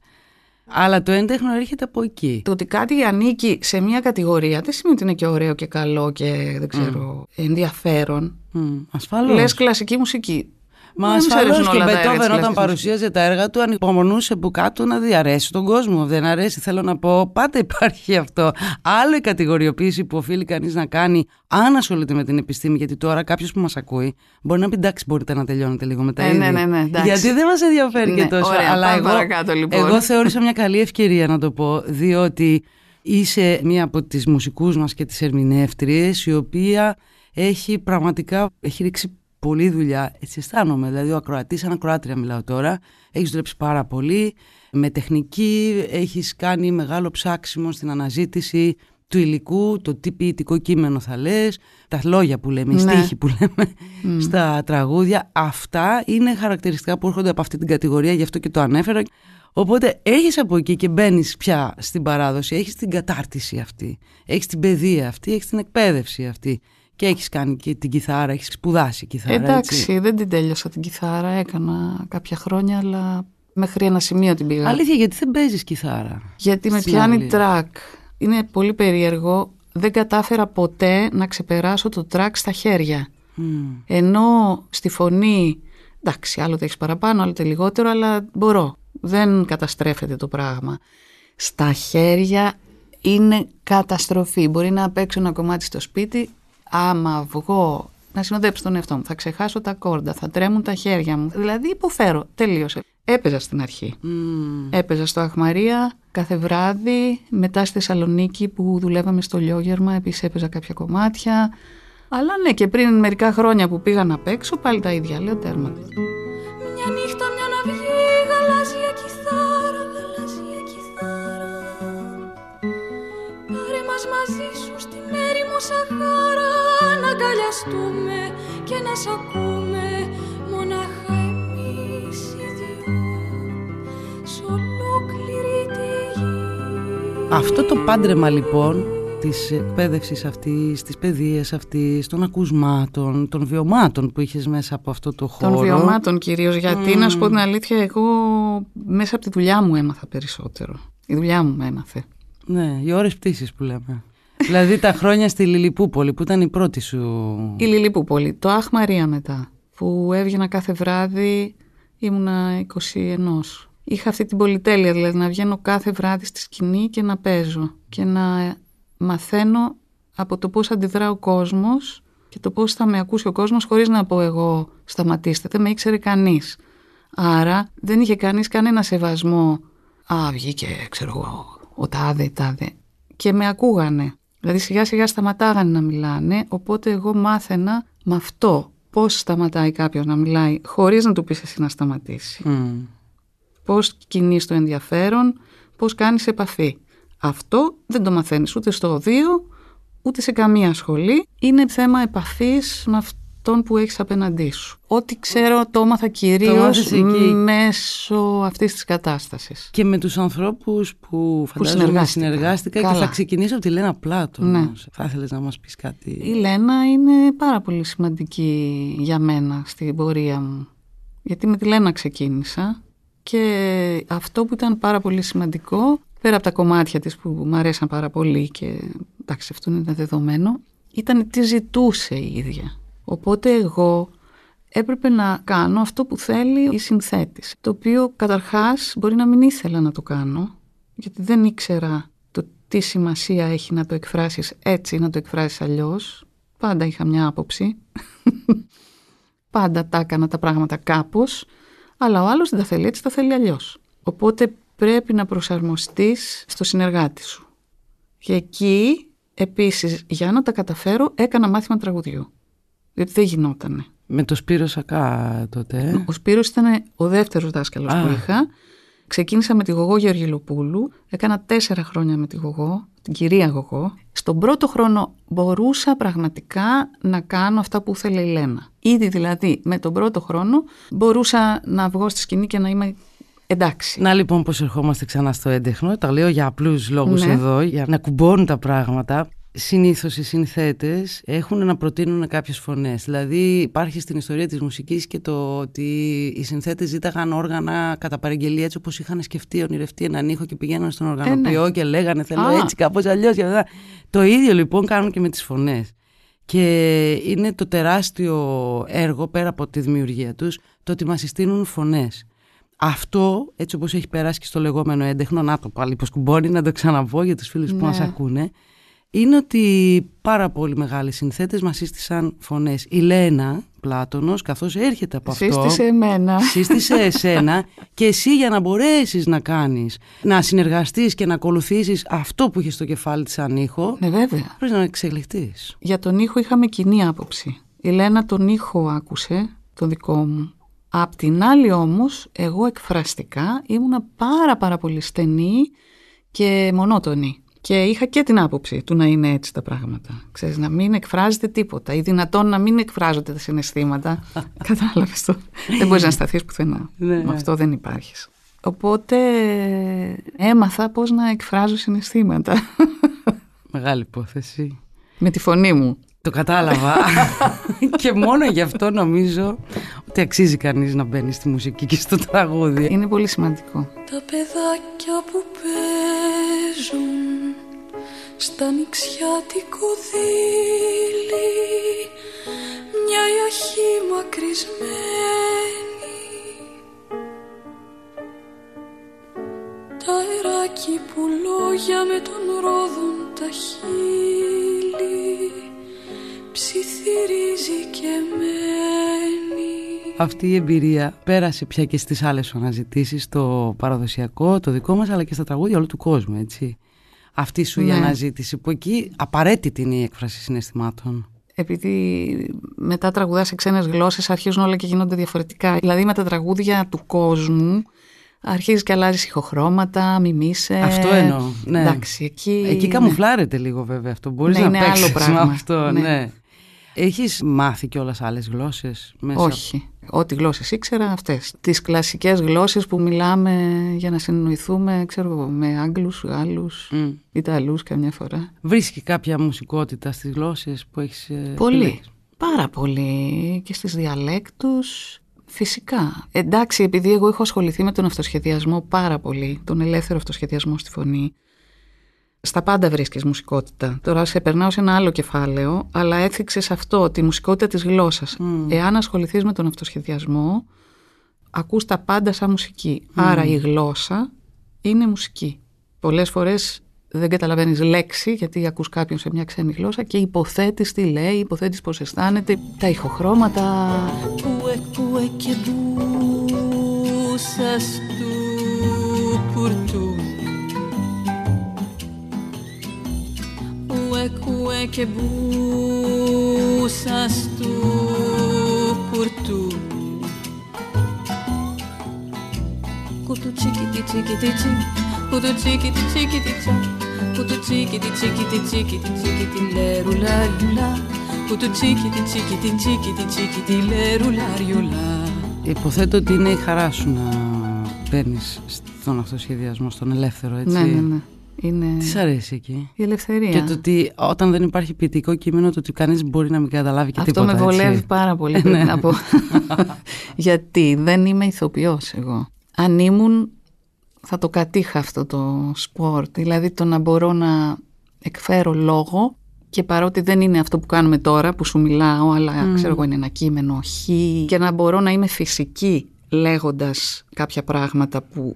Αλλά το έντεχνο έρχεται από εκεί. Το ότι κάτι ανήκει σε μια κατηγορία δεν σημαίνει ότι είναι και ωραίο και καλό και δεν ξέρω, ενδιαφέρον. Μμ, ασφαλώς. Λες κλασική μουσική. Μα Δεν μας ασφαλώς αρέσουν και ο όλα τα έργα της Μπετόβεν όταν κλασικής παρουσίαζε τα έργα του ανυπομονούσε που κάτω να διαρέσει τον κόσμο. Δεν αρέσει, θέλω να πω. Πάντα υπάρχει αυτό. Άλλο η κατηγοριοποίηση που οφείλει κανείς να κάνει αν ασχολείται με την επιστήμη. Γιατί τώρα κάποιος που μας ακούει μπορεί να πει εντάξει, μπορείτε να τελειώνετε λίγο με τα Ε, είδη. ναι, ναι, ναι, εντάξει. Γιατί δεν μας ενδιαφέρει Ναι, και τόσο. ωραία, Αλλά πάμε εγώ, παρακάτω, λοιπόν. εγώ θεώρησα μια καλή ευκαιρία να το πω, διότι είσαι μία από τις μουσικούς μας και τις ερμηνεύτριες η οποία έχει πραγματικά έχει ρίξει πολλή δουλειά, έτσι αισθάνομαι. Δηλαδή, ο ακροατής, σαν ακροάτρια μιλάω τώρα, έχει δουλέψει πάρα πολύ. Με τεχνική, έχεις κάνει μεγάλο ψάξιμο στην αναζήτηση του υλικού, το τι ποιητικό κείμενο θα λες, τα λόγια που λέμε, οι Ναι. στίχοι που λέμε στα τραγούδια. Αυτά είναι χαρακτηριστικά που έρχονται από αυτή την κατηγορία, γι' αυτό και το ανέφερα. Οπότε έχεις από εκεί και μπαίνεις πια στην παράδοση, έχεις την κατάρτιση αυτή, έχεις την παιδεία αυτή, έχεις την εκπαίδευση αυτή και έχεις κάνει και την κιθάρα, έχεις σπουδάσει κιθάρα, Εντάξει, έτσι. δεν την τέλειωσα την κιθάρα, έκανα κάποια χρόνια, αλλά μέχρι ένα σημείο την πήγα. Αλήθεια, γιατί δεν παίζεις κιθάρα; Γιατί με στην πιάνει αυλή. τρακ. Είναι πολύ περίεργο. Δεν κατάφερα ποτέ να ξεπεράσω το τρακ στα χέρια. Μμ. Ενώ στη φωνή, εντάξει, άλλοτε έχεις παραπάνω, άλλοτε λιγότερο, αλλά μπορώ. Δεν καταστρέφεται το πράγμα. Στα χέρια είναι καταστροφή. Μπορεί να παίξω ένα κομμάτι στο σπίτι, άμα βγω να συνοδέψω τον εαυτό μου. Θα ξεχάσω τα κόρντα, θα τρέμουν τα χέρια μου. Δηλαδή υποφέρω. Τελείωσε. Έπαιζα στην αρχή. Mm. Έπαιζα στο Αχμαρία κάθε βράδυ. Μετά στη Θεσσαλονίκη που δουλεύαμε στο Λιόγερμα, επίσης έπαιζα κάποια κομμάτια. Αλλά ναι, και πριν μερικά χρόνια που πήγα να παίξω, πάλι τα ίδια. Λέω τέρμα. Μια νύχτα, μια ναυγή, γαλάζια κιθάρα, γαλάζια κιθάρα. Πάρε μας μαζί σου στην έρημο Σαχάρα, να αγκαλιαστούμε και να σ' ακούμε μονάχα εμείς οι δυο, σ' ολόκληρη τη γη. Αυτό το πάντρεμα λοιπόν της εκπαίδευσης αυτής, της παιδείας αυτής, των ακουσμάτων, των βιωμάτων που είχες μέσα από αυτό το χώρο. Των βιωμάτων κυρίως, γιατί να σου πω την αλήθεια, εγώ μέσα από τη δουλειά μου έμαθα περισσότερο. Η δουλειά μου με έμαθε. Ναι, οι ώρες πτήσης που λέμε. Δηλαδή τα χρόνια στη Λιλιπούπολη που ήταν η πρώτη σου... Η Λιλιπούπολη, το Αχ Μαρία μετά, που έβγαινα κάθε βράδυ, ήμουνα 21. Είχα αυτή την πολυτέλεια, δηλαδή να βγαίνω κάθε βράδυ στη σκηνή και να παίζω και να μαθαίνω από το πώς αντιδρά ο κόσμος και το πώς θα με ακούσει ο κόσμος χωρίς να πω εγώ σταματήστε, δεν με ήξερε κανείς. Άρα δεν είχε κανείς κανένα σεβασμό. Α, βγήκε, ξέρω εγώ, ο τάδε, τάδε. Και με ακούγανε. Δηλαδή σιγά σιγά σταματάγανε να μιλάνε, οπότε εγώ μάθαινα με αυτό πώς σταματάει κάποιος να μιλάει χωρίς να του πεις εσύ να σταματήσει. Mm. Πώς κινείς το ενδιαφέρον, πώς κάνεις επαφή. Αυτό δεν το μαθαίνεις ούτε στο οδείο, ούτε σε καμία σχολή. Είναι θέμα επαφής με αυτόν που έχεις απέναντί σου. Ό,τι ξέρω το έμαθα κυρίως μάθες εκεί. μέσω αυτής της κατάστασης. Και με τους ανθρώπους που φαντάζομαι συνεργάστηκα. συνεργάστηκα και Καλά. θα ξεκινήσω από τη Λένα Πλάτων. Ναι. όμως. Θα ήθελες να μας πεις κάτι; Η Λένα είναι πάρα πολύ σημαντική για μένα στην πορεία μου. Γιατί με τη Λένα ξεκίνησα και αυτό που ήταν πάρα πολύ σημαντικό, πέρα από τα κομμάτια της που μου αρέσαν πάρα πολύ και εντάξει αυτό είναι δεδομένο, ήταν τι ζητούσε η ίδια. Οπότε εγώ έπρεπε να κάνω αυτό που θέλει η συνθέτης. Το οποίο καταρχάς μπορεί να μην ήθελα να το κάνω, γιατί δεν ήξερα το τι σημασία έχει να το εκφράσεις έτσι ή να το εκφράσεις αλλιώς. Πάντα είχα μια άποψη. Πάντα τα έκανα τα πράγματα κάπως, αλλά ο άλλος δεν τα θέλει έτσι, τα θέλει αλλιώς. Οπότε πρέπει να προσαρμοστείς στο συνεργάτη σου. Και εκεί, επίσης, για να τα καταφέρω, έκανα μάθημα τραγουδιού. Διότι δεν γινότανε. Με το Σπύρο Σακά τότε. ε; Ο Σπύρος ήταν ο δεύτερος δάσκαλος Α. που είχα. Ξεκίνησα με τη Γογό Γεωργιλοπούλου. Έκανα τέσσερα χρόνια με τη Γογό, την κυρία Γογό. Στον πρώτο χρόνο μπορούσα πραγματικά να κάνω αυτά που ήθελε η Λένα. Ήδη δηλαδή με τον πρώτο χρόνο μπορούσα να βγω στη σκηνή και να είμαι εντάξει. Να λοιπόν πώς ερχόμαστε ξανά στο έντεχνο. Τα λέω για απλούς λόγους Ναι. εδώ, για να κουμπώνουν τα πράγματα. Συνήθως οι συνθέτες έχουν να προτείνουν κάποιες φωνές. Δηλαδή υπάρχει στην ιστορία της μουσικής και το ότι οι συνθέτες ζήταγαν όργανα κατά παραγγελία έτσι όπως είχαν σκεφτεί, ονειρευτεί έναν ήχο και πηγαίναν στον οργανοποιό και λέγανε θέλω Α. έτσι κάπως αλλιώς. και αυτά. Το ίδιο λοιπόν κάνουν και με τις φωνές. Και είναι το τεράστιο έργο πέρα από τη δημιουργία τους το ότι μας συστήνουν φωνές. Αυτό, έτσι όπως έχει περάσει και στο λεγόμενο έντεχνο, να το πάλι πως κουμπώνει, να το ξαναπώ για τους φίλους που Ναι. μας ακούνε, είναι ότι πάρα πολύ μεγάλοι συνθέτες μας σύστησαν φωνές. Η Λένα Πλάτωνος, καθώς έρχεται από αυτό... Σύστησε εμένα. Σύστησε εσένα και εσύ για να μπορέσεις να κάνεις, να συνεργαστείς και να ακολουθήσεις αυτό που έχει στο κεφάλι της σαν ήχο, ναι βέβαια. πρέπει να εξελιχθείς. Για τον ήχο είχαμε κοινή άποψη. Η Λένα τον ήχο άκουσε, τον δικό μου. Απ' την άλλη όμως, εγώ εκφραστικά ήμουνα πάρα πάρα πολύ στενή και μονότονη. Και είχα και την άποψη του να είναι έτσι τα πράγματα. Ξέρεις, να μην εκφράζεται τίποτα ή δυνατόν να μην εκφράζονται τα συναισθήματα. Κατάλαβες το. δεν μπορείς να σταθείς πουθενά. Ναι. Με αυτό δεν υπάρχεις. Οπότε έμαθα πώς να εκφράζω συναισθήματα. Μεγάλη υπόθεση. Με τη φωνή μου. Το κατάλαβα. και μόνο γι' αυτό νομίζω ότι αξίζει κανείς να μπαίνει στη μουσική και στο τραγούδι. Είναι πολύ σημαντικό. Τα παιδάκια που παίζουν στα νηξιάτικο δίλη μια ιαχή μακρισμένη τα αεράκι που λόγια με τον ρόδον τα χείλη ψιθυρίζει και μένει Αυτή η εμπειρία πέρασε πια και στις άλλες αναζητήσεις το παραδοσιακό, το δικό μας αλλά και στα τραγούδια όλου του κόσμου έτσι αυτή σου η Ναι. αναζήτηση που εκεί απαραίτητη είναι η έκφραση συναισθημάτων επειδή μετά τραγουδά σε ξένες γλώσσες αρχίζουν όλα και γίνονται διαφορετικά. Δηλαδή με τα τραγούδια του κόσμου αρχίζεις και αλλάζεις ηχοχρώματα, μιμίσαι. Αυτό εννοώ, ναι. Εντάξει, εκεί... Εκεί καμουφλάρεται λίγο βέβαια αυτό. Μπορείς Ναι, να είναι άλλο παίξεις πράγμα. με αυτό. Ναι. Ναι. Έχεις μάθει κιόλας άλλες γλώσσες μέσα; Όχι. Ό,τι γλώσσες ήξερα αυτές. Τις κλασικές γλώσσες που μιλάμε για να συνεννοηθούμε, ξέρω εγώ, με Άγγλους, Γάλλους, Μμ. Ιταλούς καμιά φορά. Βρίσκει κάποια μουσικότητα στις γλώσσες που έχεις ε, Πολύ. επιλέξει; Πάρα πολύ. Και στις διαλέκτους. Φυσικά. Εντάξει, επειδή εγώ έχω ασχοληθεί με τον αυτοσχεδιασμό πάρα πολύ, τον ελεύθερο αυτοσχεδιασμό στη φωνή, στα πάντα βρίσκεις μουσικότητα. Τώρα σε περνάω σε ένα άλλο κεφάλαιο, αλλά έθιξες αυτό, τη μουσικότητα της γλώσσας. Εάν ασχοληθείς με τον αυτοσχεδιασμό, ακούς τα πάντα σαν μουσική. Άρα η γλώσσα είναι μουσική. Πολλές φορές δεν καταλαβαίνεις λέξη γιατί ακούς κάποιον σε μια ξένη γλώσσα και υποθέτεις τι λέει, υποθέτεις πώς αισθάνεται, τα ηχοχρώματα. Πουε, πουε και μπούσας του πουρτού Πουε, πουε και μπούσας του πουρτού Κουτουτσίκι τι τσίκι τι τσι Κουτουτσίκι τι τσίκι τι τσα Κουτουτσίκι τι τσίκι τι τσίκι τι τσίκι τι λερουλα λουλα Κουτουτσίκι τι τσίκι τι τσίκι τι τσίκι τι λερουλα ριουλα Υποθέτω ότι είναι η χαρά σου να παίρνεις στον αυτοσχεδιασμό, στον ελεύθερο έτσι. Ναι, ναι, ναι. Είναι Τι σ' αρέσει εκεί. η ελευθερία. Και το ότι όταν δεν υπάρχει ποιητικό κείμενο, το ότι κανείς μπορεί να μην καταλάβει και Αυτό τίποτα. με βολεύει έτσι. πάρα πολύ, Ε, πρέπει ναι. να πω. Γιατί δεν είμαι ηθοποιός εγώ. Αν ήμουν, θα το κατήχα αυτό το σπορ. Δηλαδή το να μπορώ να εκφέρω λόγο και παρότι δεν είναι αυτό που κάνουμε τώρα που σου μιλάω, αλλά ξέρω εγώ είναι ένα κείμενο χ και να μπορώ να είμαι φυσική λέγοντας κάποια πράγματα που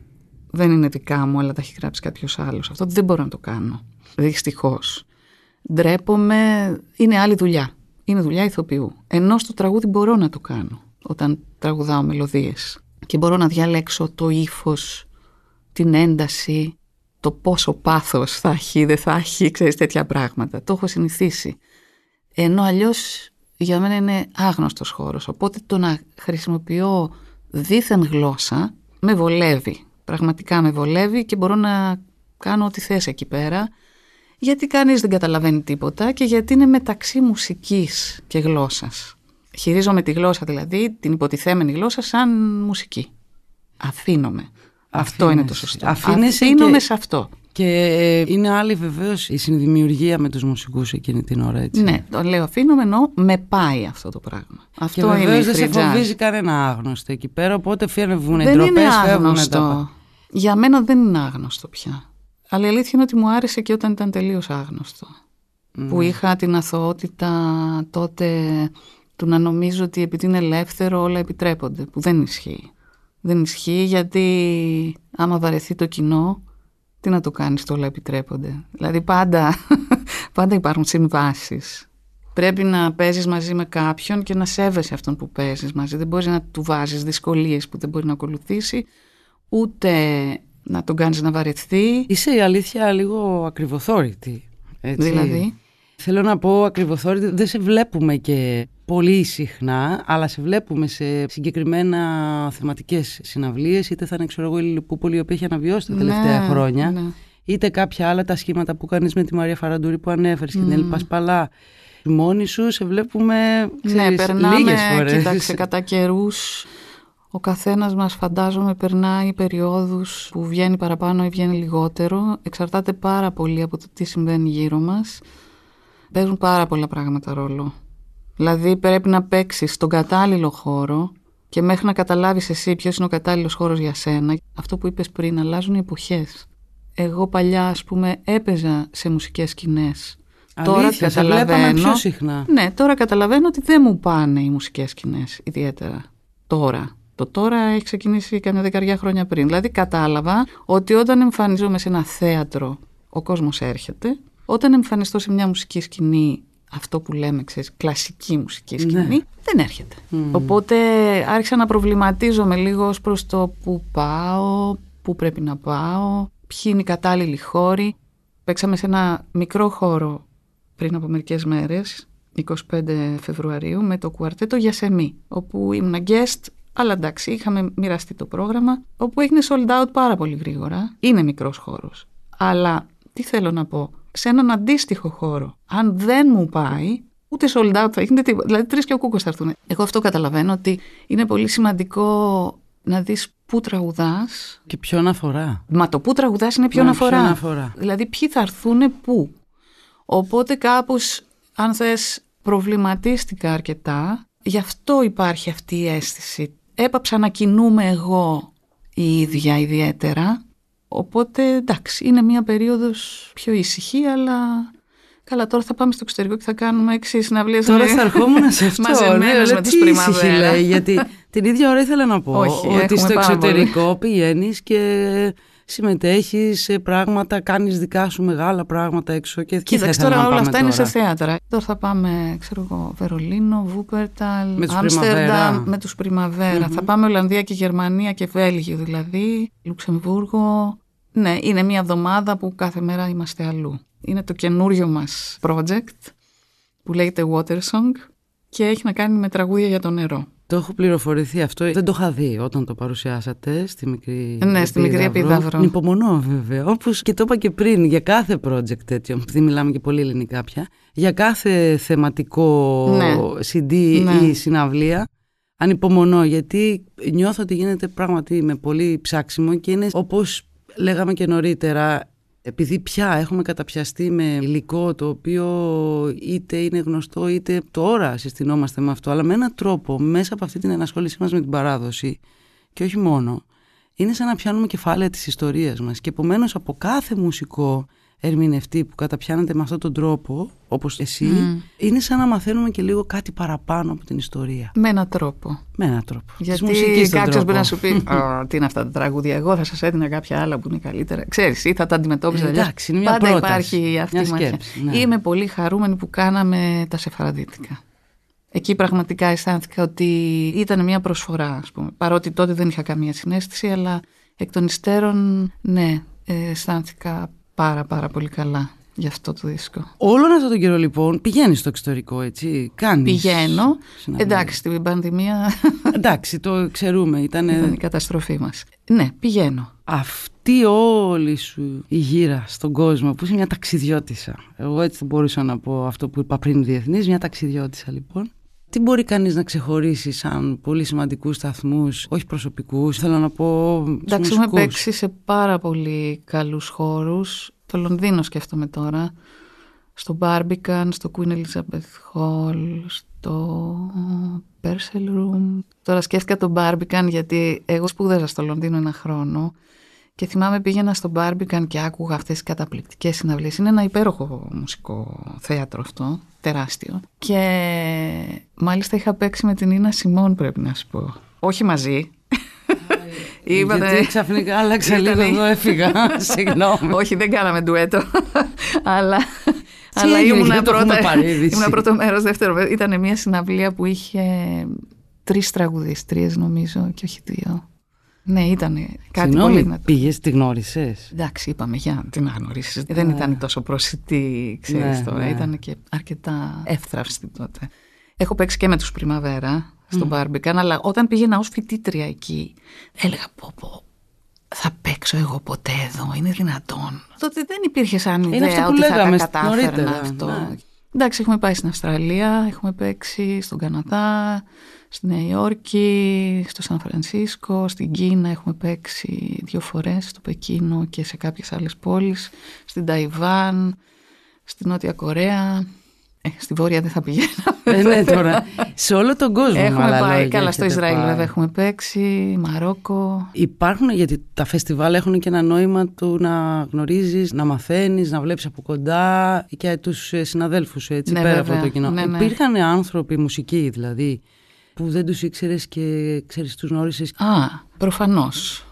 δεν είναι δικά μου αλλά τα έχει γράψει κάποιος άλλος. Αυτό δεν μπορώ να το κάνω. Δυστυχώς. Ντρέπομαι, είναι άλλη δουλειά. Είναι δουλειά ηθοποιού. Ενώ στο τραγούδι μπορώ να το κάνω όταν τραγουδάω μελωδίες. Και μπορώ να διαλέξω το ύφος, την ένταση, το πόσο πάθος θα έχει, δεν θα έχει, ξέρεις τέτοια πράγματα. Το έχω συνηθίσει. Ενώ αλλιώς για μένα είναι άγνωστος χώρος. Οπότε το να χρησιμοποιώ δίθεν γλώσσα με βολεύει. Πραγματικά με βολεύει και μπορώ να κάνω ό,τι θες εκεί πέρα. Γιατί κανείς δεν καταλαβαίνει τίποτα και γιατί είναι μεταξύ μουσικής και γλώσσας. Χειρίζομαι τη γλώσσα δηλαδή, την υποτιθέμενη γλώσσα σαν μουσική. Αφήνομαι. Αυτό είναι το Αφήνεσαι. σωστό. Αφήνεσαι Αφήνομαι και- σε αυτό. Και ε, είναι άλλη βεβαίως η συνδημιουργία με τους μουσικούς εκείνη την ώρα έτσι. Ναι, το λέω αφήνομαι ενώ με πάει αυτό το πράγμα. Και Αυτό είναι η βεβαίως δεν σε free jazz. φοβίζει κανένα άγνωστο εκεί πέρα, οπότε φεύγουν οι Δεν είναι ντροπές, φεύγουν άγνωστο. τα... Για μένα δεν είναι άγνωστο πια. Αλλά η αλήθεια είναι ότι μου άρεσε και όταν ήταν τελείως άγνωστο. Ναι. Που είχα την αθωότητα τότε του να νομίζω ότι επειδή είναι ελεύθερο όλα επιτρέπονται. Που δεν ισχύει. Δεν ισχύει γιατί άμα βαρεθεί το κοινό, τι να το κάνεις το όλα επιτρέπονται. Δηλαδή πάντα, πάντα υπάρχουν συμβάσεις. Πρέπει να παίζεις μαζί με κάποιον και να σέβεσαι αυτόν που παίζεις μαζί. Δεν μπορείς να του βάζεις δυσκολίες που δεν μπορεί να ακολουθήσει, ούτε να τον κάνεις να βαρεθεί. Είσαι η αλήθεια λίγο ακριβοθόρητη. Έτσι. Δηλαδή, Θέλω να πω ακριβοθόρητη, δεν σε βλέπουμε και πολύ συχνά, αλλά σε βλέπουμε σε συγκεκριμένα θεματικές συναυλίες, είτε θα είναι ξέρω εγώ η Λιλιπούπολη η οποία έχει αναβιώσει τα τελευταία Ναι, χρόνια, ναι. είτε κάποια άλλα τα σχήματα που κάνεις με τη Μαρία Φαραντούρη που ανέφερες και την Έλλη Πασπαλά. Μόνη σου σε βλέπουμε ναι, ξέρεις, περνάμε, λίγες φορές. κοίταξε, κατά καιρούς. Ο καθένας μας φαντάζομαι περνάει περιόδους που βγαίνει παραπάνω ή βγαίνει λιγότερο. Εξαρτάται πάρα πολύ από το τι συμβαίνει γύρω μας. Παίζουν πάρα πολλά πράγματα ρόλο. Δηλαδή πρέπει να παίξεις στον κατάλληλο χώρο και μέχρι να καταλάβεις εσύ ποιος είναι ο κατάλληλος χώρος για σένα. Αυτό που είπες πριν, αλλάζουν οι εποχές. Εγώ παλιά, ας πούμε, έπαιζα σε μουσικές σκηνές. Αλήθεια, σε βλέπαμε πιο συχνά. Ναι, τώρα καταλαβαίνω ότι δεν μου πάνε οι μουσικές σκηνές ιδιαίτερα. Τώρα. Το τώρα έχει ξεκινήσει καμιά δεκαριά χρόνια πριν. Δηλαδή κατάλαβα ότι όταν εμφανίζομαι σε ένα θέατρο ο κόσμος έρχεται. Όταν εμφανιστώ σε μια μουσική σκηνή αυτό που λέμε, ξέρεις, κλασική μουσική σκηνή, δεν έρχεται. Οπότε άρχισα να προβληματίζομαι λίγο ως προς το που πάω, πού πρέπει να πάω, ποιοι είναι οι κατάλληλοι χώροι. Παίξαμε σε ένα μικρό χώρο πριν από μερικές μέρες, 25 Φεβρουαρίου, με το κουαρτέτο Γιασεμί, όπου ήμουν guest, αλλά εντάξει, είχαμε μοιραστεί το πρόγραμμα, όπου έγινε sold out πάρα πολύ γρήγορα. Είναι μικρός χώρος. Αλλά τι θέλω να πω, σε έναν αντίστοιχο χώρο, αν δεν μου πάει, ούτε sold out θα γίνεται τίποτα. Δηλαδή, τρεις και ο κούκος θα έρθουν. Εγώ αυτό καταλαβαίνω ότι είναι πολύ σημαντικό να δεις πού τραγουδάς. Και ποιον αφορά. Μα το πού τραγουδάς είναι ποιον Μα, αφορά. ποιον αφορά. Δηλαδή, ποιοι θα έρθουν πού. Οπότε, κάπως, αν θες, προβληματίστηκα αρκετά. Γι' αυτό υπάρχει αυτή η αίσθηση. Έπαψα να κινούμαι εγώ η ίδια ιδιαίτερα. Οπότε εντάξει, είναι μια περίοδος πιο ήσυχη, αλλά καλά τώρα θα πάμε στο εξωτερικό και θα κάνουμε έξι συναυλίες. Τώρα με- θα ερχόμουν σε αυτό. Μαζεμένες ναι, με τους τι ήσυχη πριμαβέρα. λέει, γιατί την ίδια ώρα ήθελα να πω Όχι, ότι έχουμε στο πάρα εξωτερικό πηγαίνεις και συμμετέχεις σε πράγματα, κάνεις δικά σου μεγάλα πράγματα έξω και εκεί θα Κοίταξε ήθελα τώρα να όλα πάμε αυτά είναι σε τώρα. θέατρα. Τώρα θα πάμε, ξέρω εγώ, Βερολίνο, Βούπερταλ, Με τους Άμστερνταμ, Πριμαβέρα. με τους πριμαβερα Θα πάμε Ολλανδία και Γερμανία και Βέλγιο δηλαδή, Λουξεμβούργο. Ναι, είναι μια εβδομάδα που κάθε μέρα είμαστε αλλού. Είναι το καινούριο μας project που λέγεται Water Song και έχει να κάνει με τραγούδια για το νερό. Το έχω πληροφορηθεί αυτό. Δεν το είχα δει όταν το παρουσιάσατε στη μικρή Ναι, στη μικρή Επίδαυρο. Υπομονώ βέβαια. Όπως και το είπα και πριν, για κάθε project τέτοιο, επειδή μιλάμε και πολύ ελληνικά πια, για κάθε θεματικό Ναι. CD Ναι. ή συναυλία, ανυπομονώ γιατί νιώθω ότι γίνεται πράγματι με πολύ ψάξιμο και είναι όπως λέγαμε και νωρίτερα, επειδή πια έχουμε καταπιαστεί με υλικό το οποίο είτε είναι γνωστό είτε τώρα συστηνόμαστε με αυτό, αλλά με έναν τρόπο μέσα από αυτή την ενασχόλησή μας με την παράδοση και όχι μόνο, είναι σαν να πιάνουμε κεφάλαια της ιστορίας μας. Και επομένως από κάθε μουσικό ερμηνευτή που καταπιάνεται με αυτόν τον τρόπο, όπως εσύ, είναι σαν να μαθαίνουμε και λίγο κάτι παραπάνω από την ιστορία. Με έναν τρόπο. Με έναν τρόπο. Της Γιατί μουσικής τον κάποιος τρόπο. μπορεί να σου πει «Α, Τι είναι αυτά τα τραγούδια. Εγώ θα σας έδινα κάποια άλλα που είναι καλύτερα. Ξέρεις, ή θα τα αντιμετώπιζα. Ε, αλλιώς. εντάξει, είναι μια Πάντα πρόταση, υπάρχει αυτή μια η μάχη. σκέψη, ναι. Είμαι πολύ χαρούμενη που κάναμε τα σεφαραντίτικα. Εκεί πραγματικά αισθάνθηκα ότι ήταν μια προσφορά, ας πούμε. Παρότι τότε δεν είχα καμία συνέστηση, αλλά εκ των υστέρων, ναι, ε, αισθάνθηκα πάρα πάρα πολύ καλά για αυτό το δίσκο. Όλον αυτόν τον καιρό λοιπόν πηγαίνεις στο εξωτερικό, έτσι. Κάνεις Πηγαίνω. συναυλίες. Εντάξει, στην πανδημία Εντάξει, το ξέρουμε. Ήταν ήταν η καταστροφή μας. Ναι, πηγαίνω. αυτή όλη σου η γύρα στον κόσμο που είσαι μια ταξιδιώτησα. Εγώ έτσι θα μπορούσα να πω αυτό που είπα πριν διεθνής, μια ταξιδιώτησα λοιπόν. Τι μπορεί κανείς να ξεχωρίσει σαν πολύ σημαντικούς σταθμούς, όχι προσωπικούς, θέλω να πω τους Εντάξει, έχουμε μουσικούς; παίξει σε πάρα πολύ καλούς χώρους. Το Λονδίνο σκέφτομαι τώρα. Στο Barbican, στο Queen Elizabeth Hall, στο Purcell Room. Τώρα σκέφτηκα το Barbican γιατί εγώ σπούδαζα στο Λονδίνο ένα χρόνο και θυμάμαι πήγαινα στο Barbican και άκουγα αυτές τις καταπληκτικές συναυλίες. Είναι ένα υπέροχο μουσικό θέατρο αυτό, τεράστιο. Και μάλιστα είχα παίξει με την Ίνα Σιμών πρέπει να σου πω. Όχι μαζί. Είπατε- Γιατί ξαφνικά άλλαξα λίγο Ήτανε- εδώ, έφυγα. Συγγνώμη. Όχι, δεν κάναμε ντουέτο. αλλά Τι έγινε, ήμουνα δεν το πρώτα, έχουμε παρείδηση; ήμουνα πρώτο μέρος, δεύτερο μέρος. Ήταν μια συναυλία που είχε τρεις τραγουδίστριες, νομίζω, και όχι δύο. Ναι, ήταν κάτι πολύ Συγγνώμη, δυνατό. πήγες, τη γνώρισες; Εντάξει, είπαμε για την να γνωρίσεις. Δεν ήταν τόσο προσιτή, ξέρεις Ναι, τώρα. ναι. Ήταν και αρκετά εύθραυστη τότε. Έχω παίξει και με τους Πριμαβέρα στον Barbican, αλλά όταν πήγαινα ως φοιτήτρια εκεί, έλεγα πω πω, θα παίξω εγώ ποτέ εδώ, είναι δυνατόν. Τότε δεν υπήρχε σαν Είναι ιδέα αυτό που ότι θα λέγαμε τα κατάφερνα νωρίτερα, αυτό. ναι. Εντάξει, έχουμε πάει στην Αυστραλία, έχουμε παίξει στον Καναδά, στη Νέα Υόρκη, στο Σαν Φρανσίσκο, στην Κίνα έχουμε παίξει δύο φορές, στο Πεκίνο και σε κάποιες άλλες πόλεις, στην Ταϊβάν, στη Νότια Κορέα, ε, στη Βόρεια δεν θα πηγαίναμε. Ε, ναι, τώρα. Σε όλο τον κόσμο. με Έχουμε άλλα πάει, λόγια, καλά, στο έχετε Ισραήλ πάει. βέβαια έχουμε παίξει, Μαρόκο. Υπάρχουν, γιατί τα φεστιβάλ έχουν και ένα νόημα του να γνωρίζεις, να μαθαίνεις, να βλέπεις από κοντά και τους ε, συναδέλφους σου, έτσι, Ναι, πέρα βέβαια. από το κοινό. Ναι, ναι. Υπήρχαν άνθρωποι, μουσικοί δηλαδή, που δεν τους ήξερες και ξέρεις τους γνώρισες; Α, προφανώς.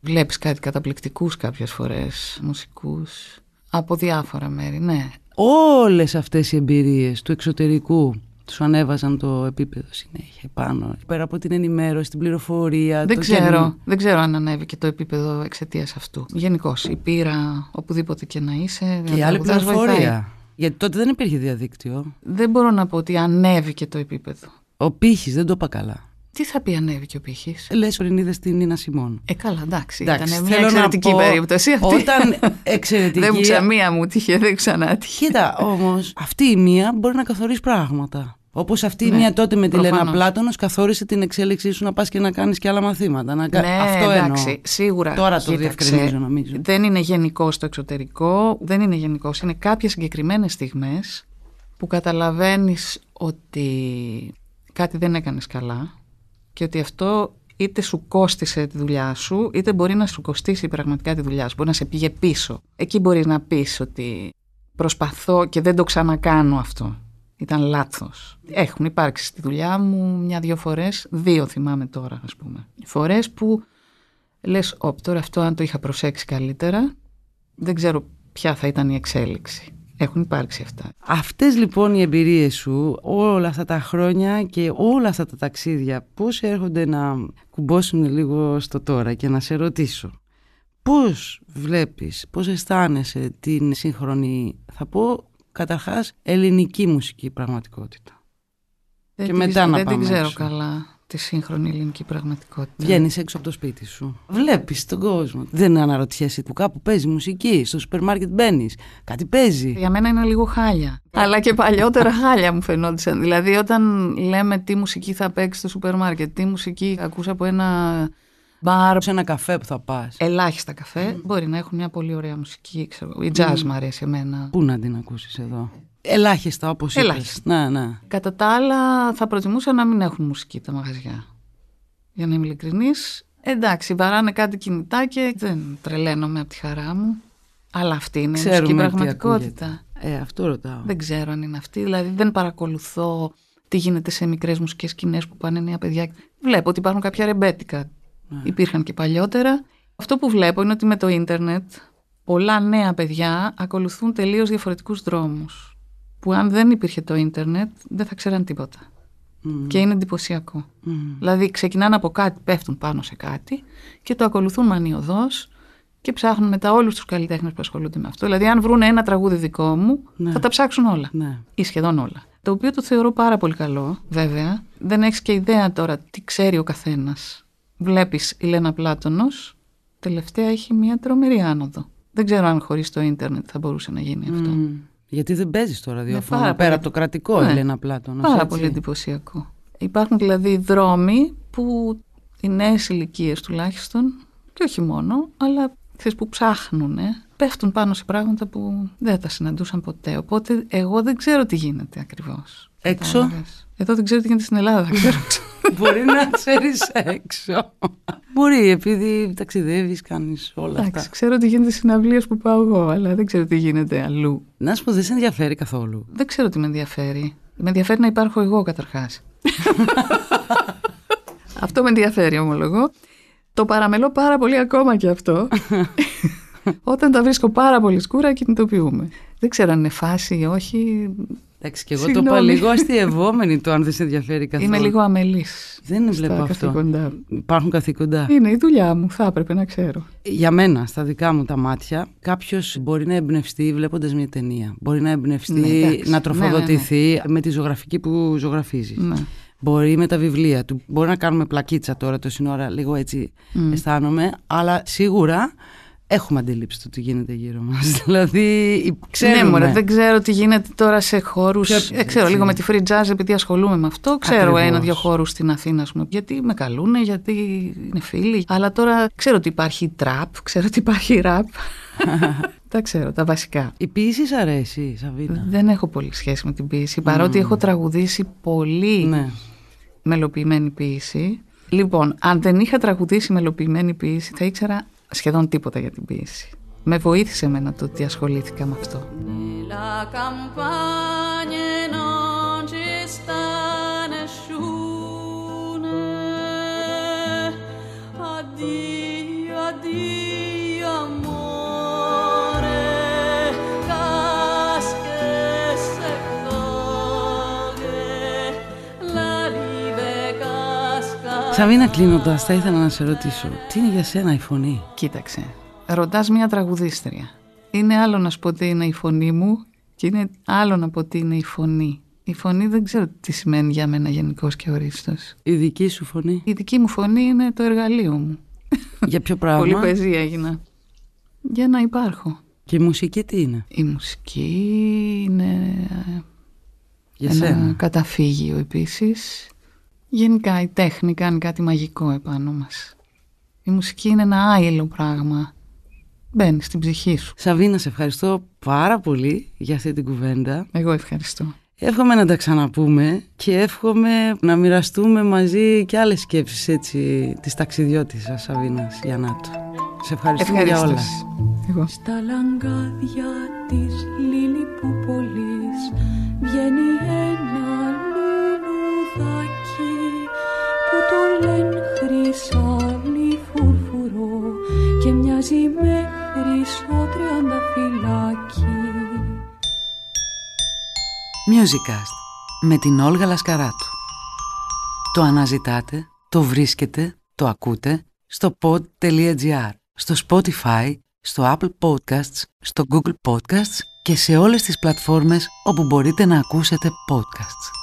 Βλέπεις κάτι καταπληκτικούς κάποιες φορές, μουσικούς, από διάφορα μέρη, ναι. όλες αυτές οι εμπειρίες του εξωτερικού του ανέβαζαν το επίπεδο συνέχεια πάνω. Πέρα από την ενημέρωση, την πληροφορία. Δεν το ξέρω, καινούριο. δεν ξέρω αν ανέβηκε το επίπεδο εξαιτίας αυτού. Γενικώ, η πείρα, οπουδήποτε και να είσαι. Και η να άλλη τραγουδάς, βοηθάει. πληροφορία. Γιατί τότε δεν υπήρχε διαδίκτυο. Δεν μπορώ να πω ότι ανέβηκε το επίπεδο. Ο πύχης δεν το είπα καλά. Τι θα πει ανέβηκε ο πύχης; Λες πριν είδες την Νίνα Σιμών. Ε, καλά, εντάξει. Εντάξει, ήταν μια θέλω να εξαιρετική πω, περίπτωση αυτή. Όταν εξαιρετική. δεν μου ξαμία μου τύχε, δεν ξανά τύχε. Κοίτα, όμως, αυτή η μία μπορεί να καθορίσει πράγματα. Όπως αυτή η Ναι, μία τότε με τη Λένα προφανώς. Πλάτωνος καθόρισε την εξέλιξή σου να πας και να κάνεις και άλλα μαθήματα. Να... κα- Ναι, Αυτό εντάξει, εννοώ. σίγουρα. Τώρα το Κοίταξε, διευκρινίζω, νομίζω. Δεν είναι γενικό στο εξωτερικό, δεν είναι γενικός. Είναι κάποιες συγκεκριμένες στιγμές που καταλαβαίνεις ότι κάτι δεν έκανες καλά και ότι αυτό είτε σου κόστισε τη δουλειά σου, είτε μπορεί να σου κοστίσει πραγματικά τη δουλειά σου, μπορεί να σε πήγε πίσω. Εκεί μπορείς να πεις ότι προσπαθώ και δεν το ξανακάνω αυτό. Ήταν λάθος. Έχουν υπάρξει στη δουλειά μου μια-δυο φορές, δύο θυμάμαι τώρα ας πούμε. Φορές που λες, όπ, τώρα αυτό αν το είχα προσέξει καλύτερα, δεν ξέρω ποια θα ήταν η εξέλιξη. Έχουν υπάρξει αυτά. Αυτές λοιπόν οι εμπειρίες σου όλα αυτά τα χρόνια και όλα αυτά τα ταξίδια πώς έρχονται να κουμπώσουν λίγο στο τώρα και να σε ρωτήσω πώς βλέπεις, πώς αισθάνεσαι την σύγχρονη θα πω καταρχάς ελληνική μουσική πραγματικότητα; Δεν Και την- μετά να Δεν την πάμε ξέρω έξω. καλά τη σύγχρονη ελληνική πραγματικότητα. Βγαίνεις έξω από το σπίτι σου. Βλέπεις τον κόσμο. Δεν αναρωτιέσαι που κάπου παίζει μουσική. Στο σούπερ μάρκετ μπαίνεις. Κάτι παίζει. Για μένα είναι λίγο χάλια. Αλλά και παλιότερα χάλια μου φαινόντουσαν. Δηλαδή, όταν λέμε τι μουσική θα παίξει στο σούπερ μάρκετ, τι μουσική ακούσα από ένα μπαρ. Σε ένα καφέ που θα πας. Ελάχιστα καφέ. Μπορεί να έχουν μια πολύ ωραία μουσική. Ξέρω. Η jazz μου αρέσει εμένα. Πού να την ακούσεις εδώ; Ελάχιστα όπως είπες. Ελάχιστα. Ναι, ναι. Κατά τα άλλα, θα προτιμούσα να μην έχουν μουσική τα μαγαζιά. Για να είμαι ειλικρινής. Εντάξει, βαράνε κάτι κινητά και δεν τρελαίνομαι από τη χαρά μου. Αλλά αυτή είναι η μουσική Ξέρουμε τι πραγματικότητα. ακούγεται. Ε, αυτό ρωτάω. Δεν ξέρω αν είναι αυτή. Δηλαδή δεν παρακολουθώ τι γίνεται σε μικρές μουσικές σκηνές που πάνε νέα παιδιά. Βλέπω ότι υπάρχουν κάποια ρεμπέτικα. Ναι. Υπήρχαν και παλιότερα. Αυτό που βλέπω είναι ότι με το ίντερνετ πολλά νέα παιδιά ακολουθούν τελείως διαφορετικούς δρόμους. Που αν δεν υπήρχε το ίντερνετ δεν θα ξέραν τίποτα. Μμμ. Και είναι εντυπωσιακό. Μμμ. Δηλαδή ξεκινάνε από κάτι, πέφτουν πάνω σε κάτι και το ακολουθούν μανιωδώς και ψάχνουν μετά όλους τους καλλιτέχνες που ασχολούνται με αυτό. Δηλαδή αν βρουν ένα τραγούδι δικό μου Ναι. θα τα ψάξουν όλα Ναι. ή σχεδόν όλα. Το οποίο το θεωρώ πάρα πολύ καλό, βέβαια. Δεν έχεις και ιδέα τώρα τι ξέρει ο καθένας. Βλέπεις η Λένα Πλάτωνος, τελευταία έχει μια τρομερή άνοδο. Δεν ξέρω αν χωρίς το ίντερνετ θα μπορούσε να γίνει αυτό. Μμμ. Γιατί δεν παίζεις τώρα ραδιόφωνο πάρα πέρα πολύ- από το κρατικό, Ναι. Ελένα Πλάτωνος, Πάρα έτσι. πολύ εντυπωσιακό. Υπάρχουν δηλαδή δρόμοι που οι νέες ηλικίες τουλάχιστον, και όχι μόνο, αλλά ξέρεις, που ψάχνουν, πέφτουν πάνω σε πράγματα που δεν τα συναντούσαν ποτέ. Οπότε εγώ δεν ξέρω τι γίνεται ακριβώς. Έξω; Κατάλαβες. Εδώ δεν ξέρω τι γίνεται στην Ελλάδα, δεν ξέρω. Μπορεί να ξέρεις έξω. Μπορεί, επειδή ταξιδεύεις, κάνεις όλα Εντάξει, αυτά. ξέρω τι γίνεται στις συναυλίες που πάω εγώ, αλλά δεν ξέρω τι γίνεται αλλού. Να σου πω, δεν σε ενδιαφέρει καθόλου. Δεν ξέρω τι με ενδιαφέρει. Με ενδιαφέρει να υπάρχω εγώ καταρχάς. αυτό με ενδιαφέρει ομολογώ. Το παραμελώ πάρα πολύ ακόμα και αυτό. Όταν τα βρίσκω πάρα πολύ σκούρα κινητοποιούμε. Δεν ξέρω αν είναι φάση ή όχι. Εντάξει, και εγώ το Συγγνώμη. είπα λίγο αστειευόμενη το αν δεν σε ενδιαφέρει καθόλου. Είμαι λίγο αμελής. Δεν στα βλέπω αυτό. καθήκοντά μου. Υπάρχουν καθήκοντα. Είναι η δουλειά μου, θα έπρεπε να ξέρω. Για μένα, στα δικά μου τα μάτια, κάποιος μπορεί να εμπνευστεί βλέποντας μια ταινία. Μπορεί να εμπνευστεί, Ναι, εντάξει. να Ναι, τροφοδοτηθεί με τη ζωγραφική που ζωγραφίζεις. Ναι. Μπορεί με τα βιβλία του. Μπορεί να κάνουμε πλακίτσα τώρα το σύνορα, λίγο έτσι Μμ. αισθάνομαι. Αλλά σίγουρα έχουμε αντιλήψει το τι γίνεται γύρω μας. δηλαδή, ξέρουμε. Ναι, μωρέ, δεν ξέρω τι γίνεται τώρα σε χώρους. Ποιο- Δεν ξέρω, λίγο με τη free jazz, επειδή ασχολούμαι με αυτό. Ξέρω Ακριβώς. ένα-δύο χώρους στην Αθήνα, ας πούμε, γιατί με καλούνε, γιατί είναι φίλοι. Αλλά τώρα ξέρω ότι υπάρχει τραπ, ξέρω ότι υπάρχει ραπ. τα ξέρω, τα βασικά. Η ποιήση σ' αρέσει, Σαβίνα; Δεν έχω πολύ σχέση με την ποίηση, παρότι έχω τραγουδήσει πολύ Ναι. μελοποιημένη ποίηση. Λοιπόν, αν δεν είχα τραγουδήσει μελοποιημένη ποίηση, θα ήξερα σχεδόν τίποτα για την ποίηση. Με βοήθησε εμένα το ότι ασχολήθηκα με αυτό. Σαβίνα κλείνοντας, θα ήθελα να σε ρωτήσω, τι είναι για σένα η φωνή; Κοίταξε, ρωτάς μια τραγουδίστρια. Είναι άλλο να σου πω τι είναι η φωνή μου και είναι άλλο να πω τι είναι η φωνή. Η φωνή δεν ξέρω τι σημαίνει για μένα γενικώς και ορίστο. Η δική σου φωνή; Η δική μου φωνή είναι το εργαλείο μου. Για ποιο πράγμα; Πολύ ποεζία έγινα. Για να υπάρχω. Και η μουσική τι είναι; Η μουσική είναι Για ένα σένα. καταφύγιο επίσης. Γενικά η τέχνη κάνει κάτι μαγικό επάνω μας. Η μουσική είναι ένα άειλο πράγμα. Μπαίνει στην ψυχή σου. Σαβίνα, σε ευχαριστώ πάρα πολύ για αυτή την κουβέντα. Εγώ ευχαριστώ. Εύχομαι να τα ξαναπούμε και εύχομαι να μοιραστούμε μαζί και άλλες σκέψεις έτσι της ταξιδιώτης Σαβίνας Γιαννάτου. Σε ευχαριστούμε για όλα. Ευχαριστώ. Εγώ. Στα λαγκάδια της Λιλιπούπολης βγαίνει ένα χρυσάλι φουρφουρό και μοιάζει με χρυσό τριανταφυλάκι. Musicast με την Όλγα Λασκαράτου. Το αναζητάτε, το βρίσκετε, το ακούτε στο pod.gr, στο Spotify, στο Apple Podcasts, στο Google Podcasts και σε όλες τις πλατφόρμες όπου μπορείτε να ακούσετε podcasts.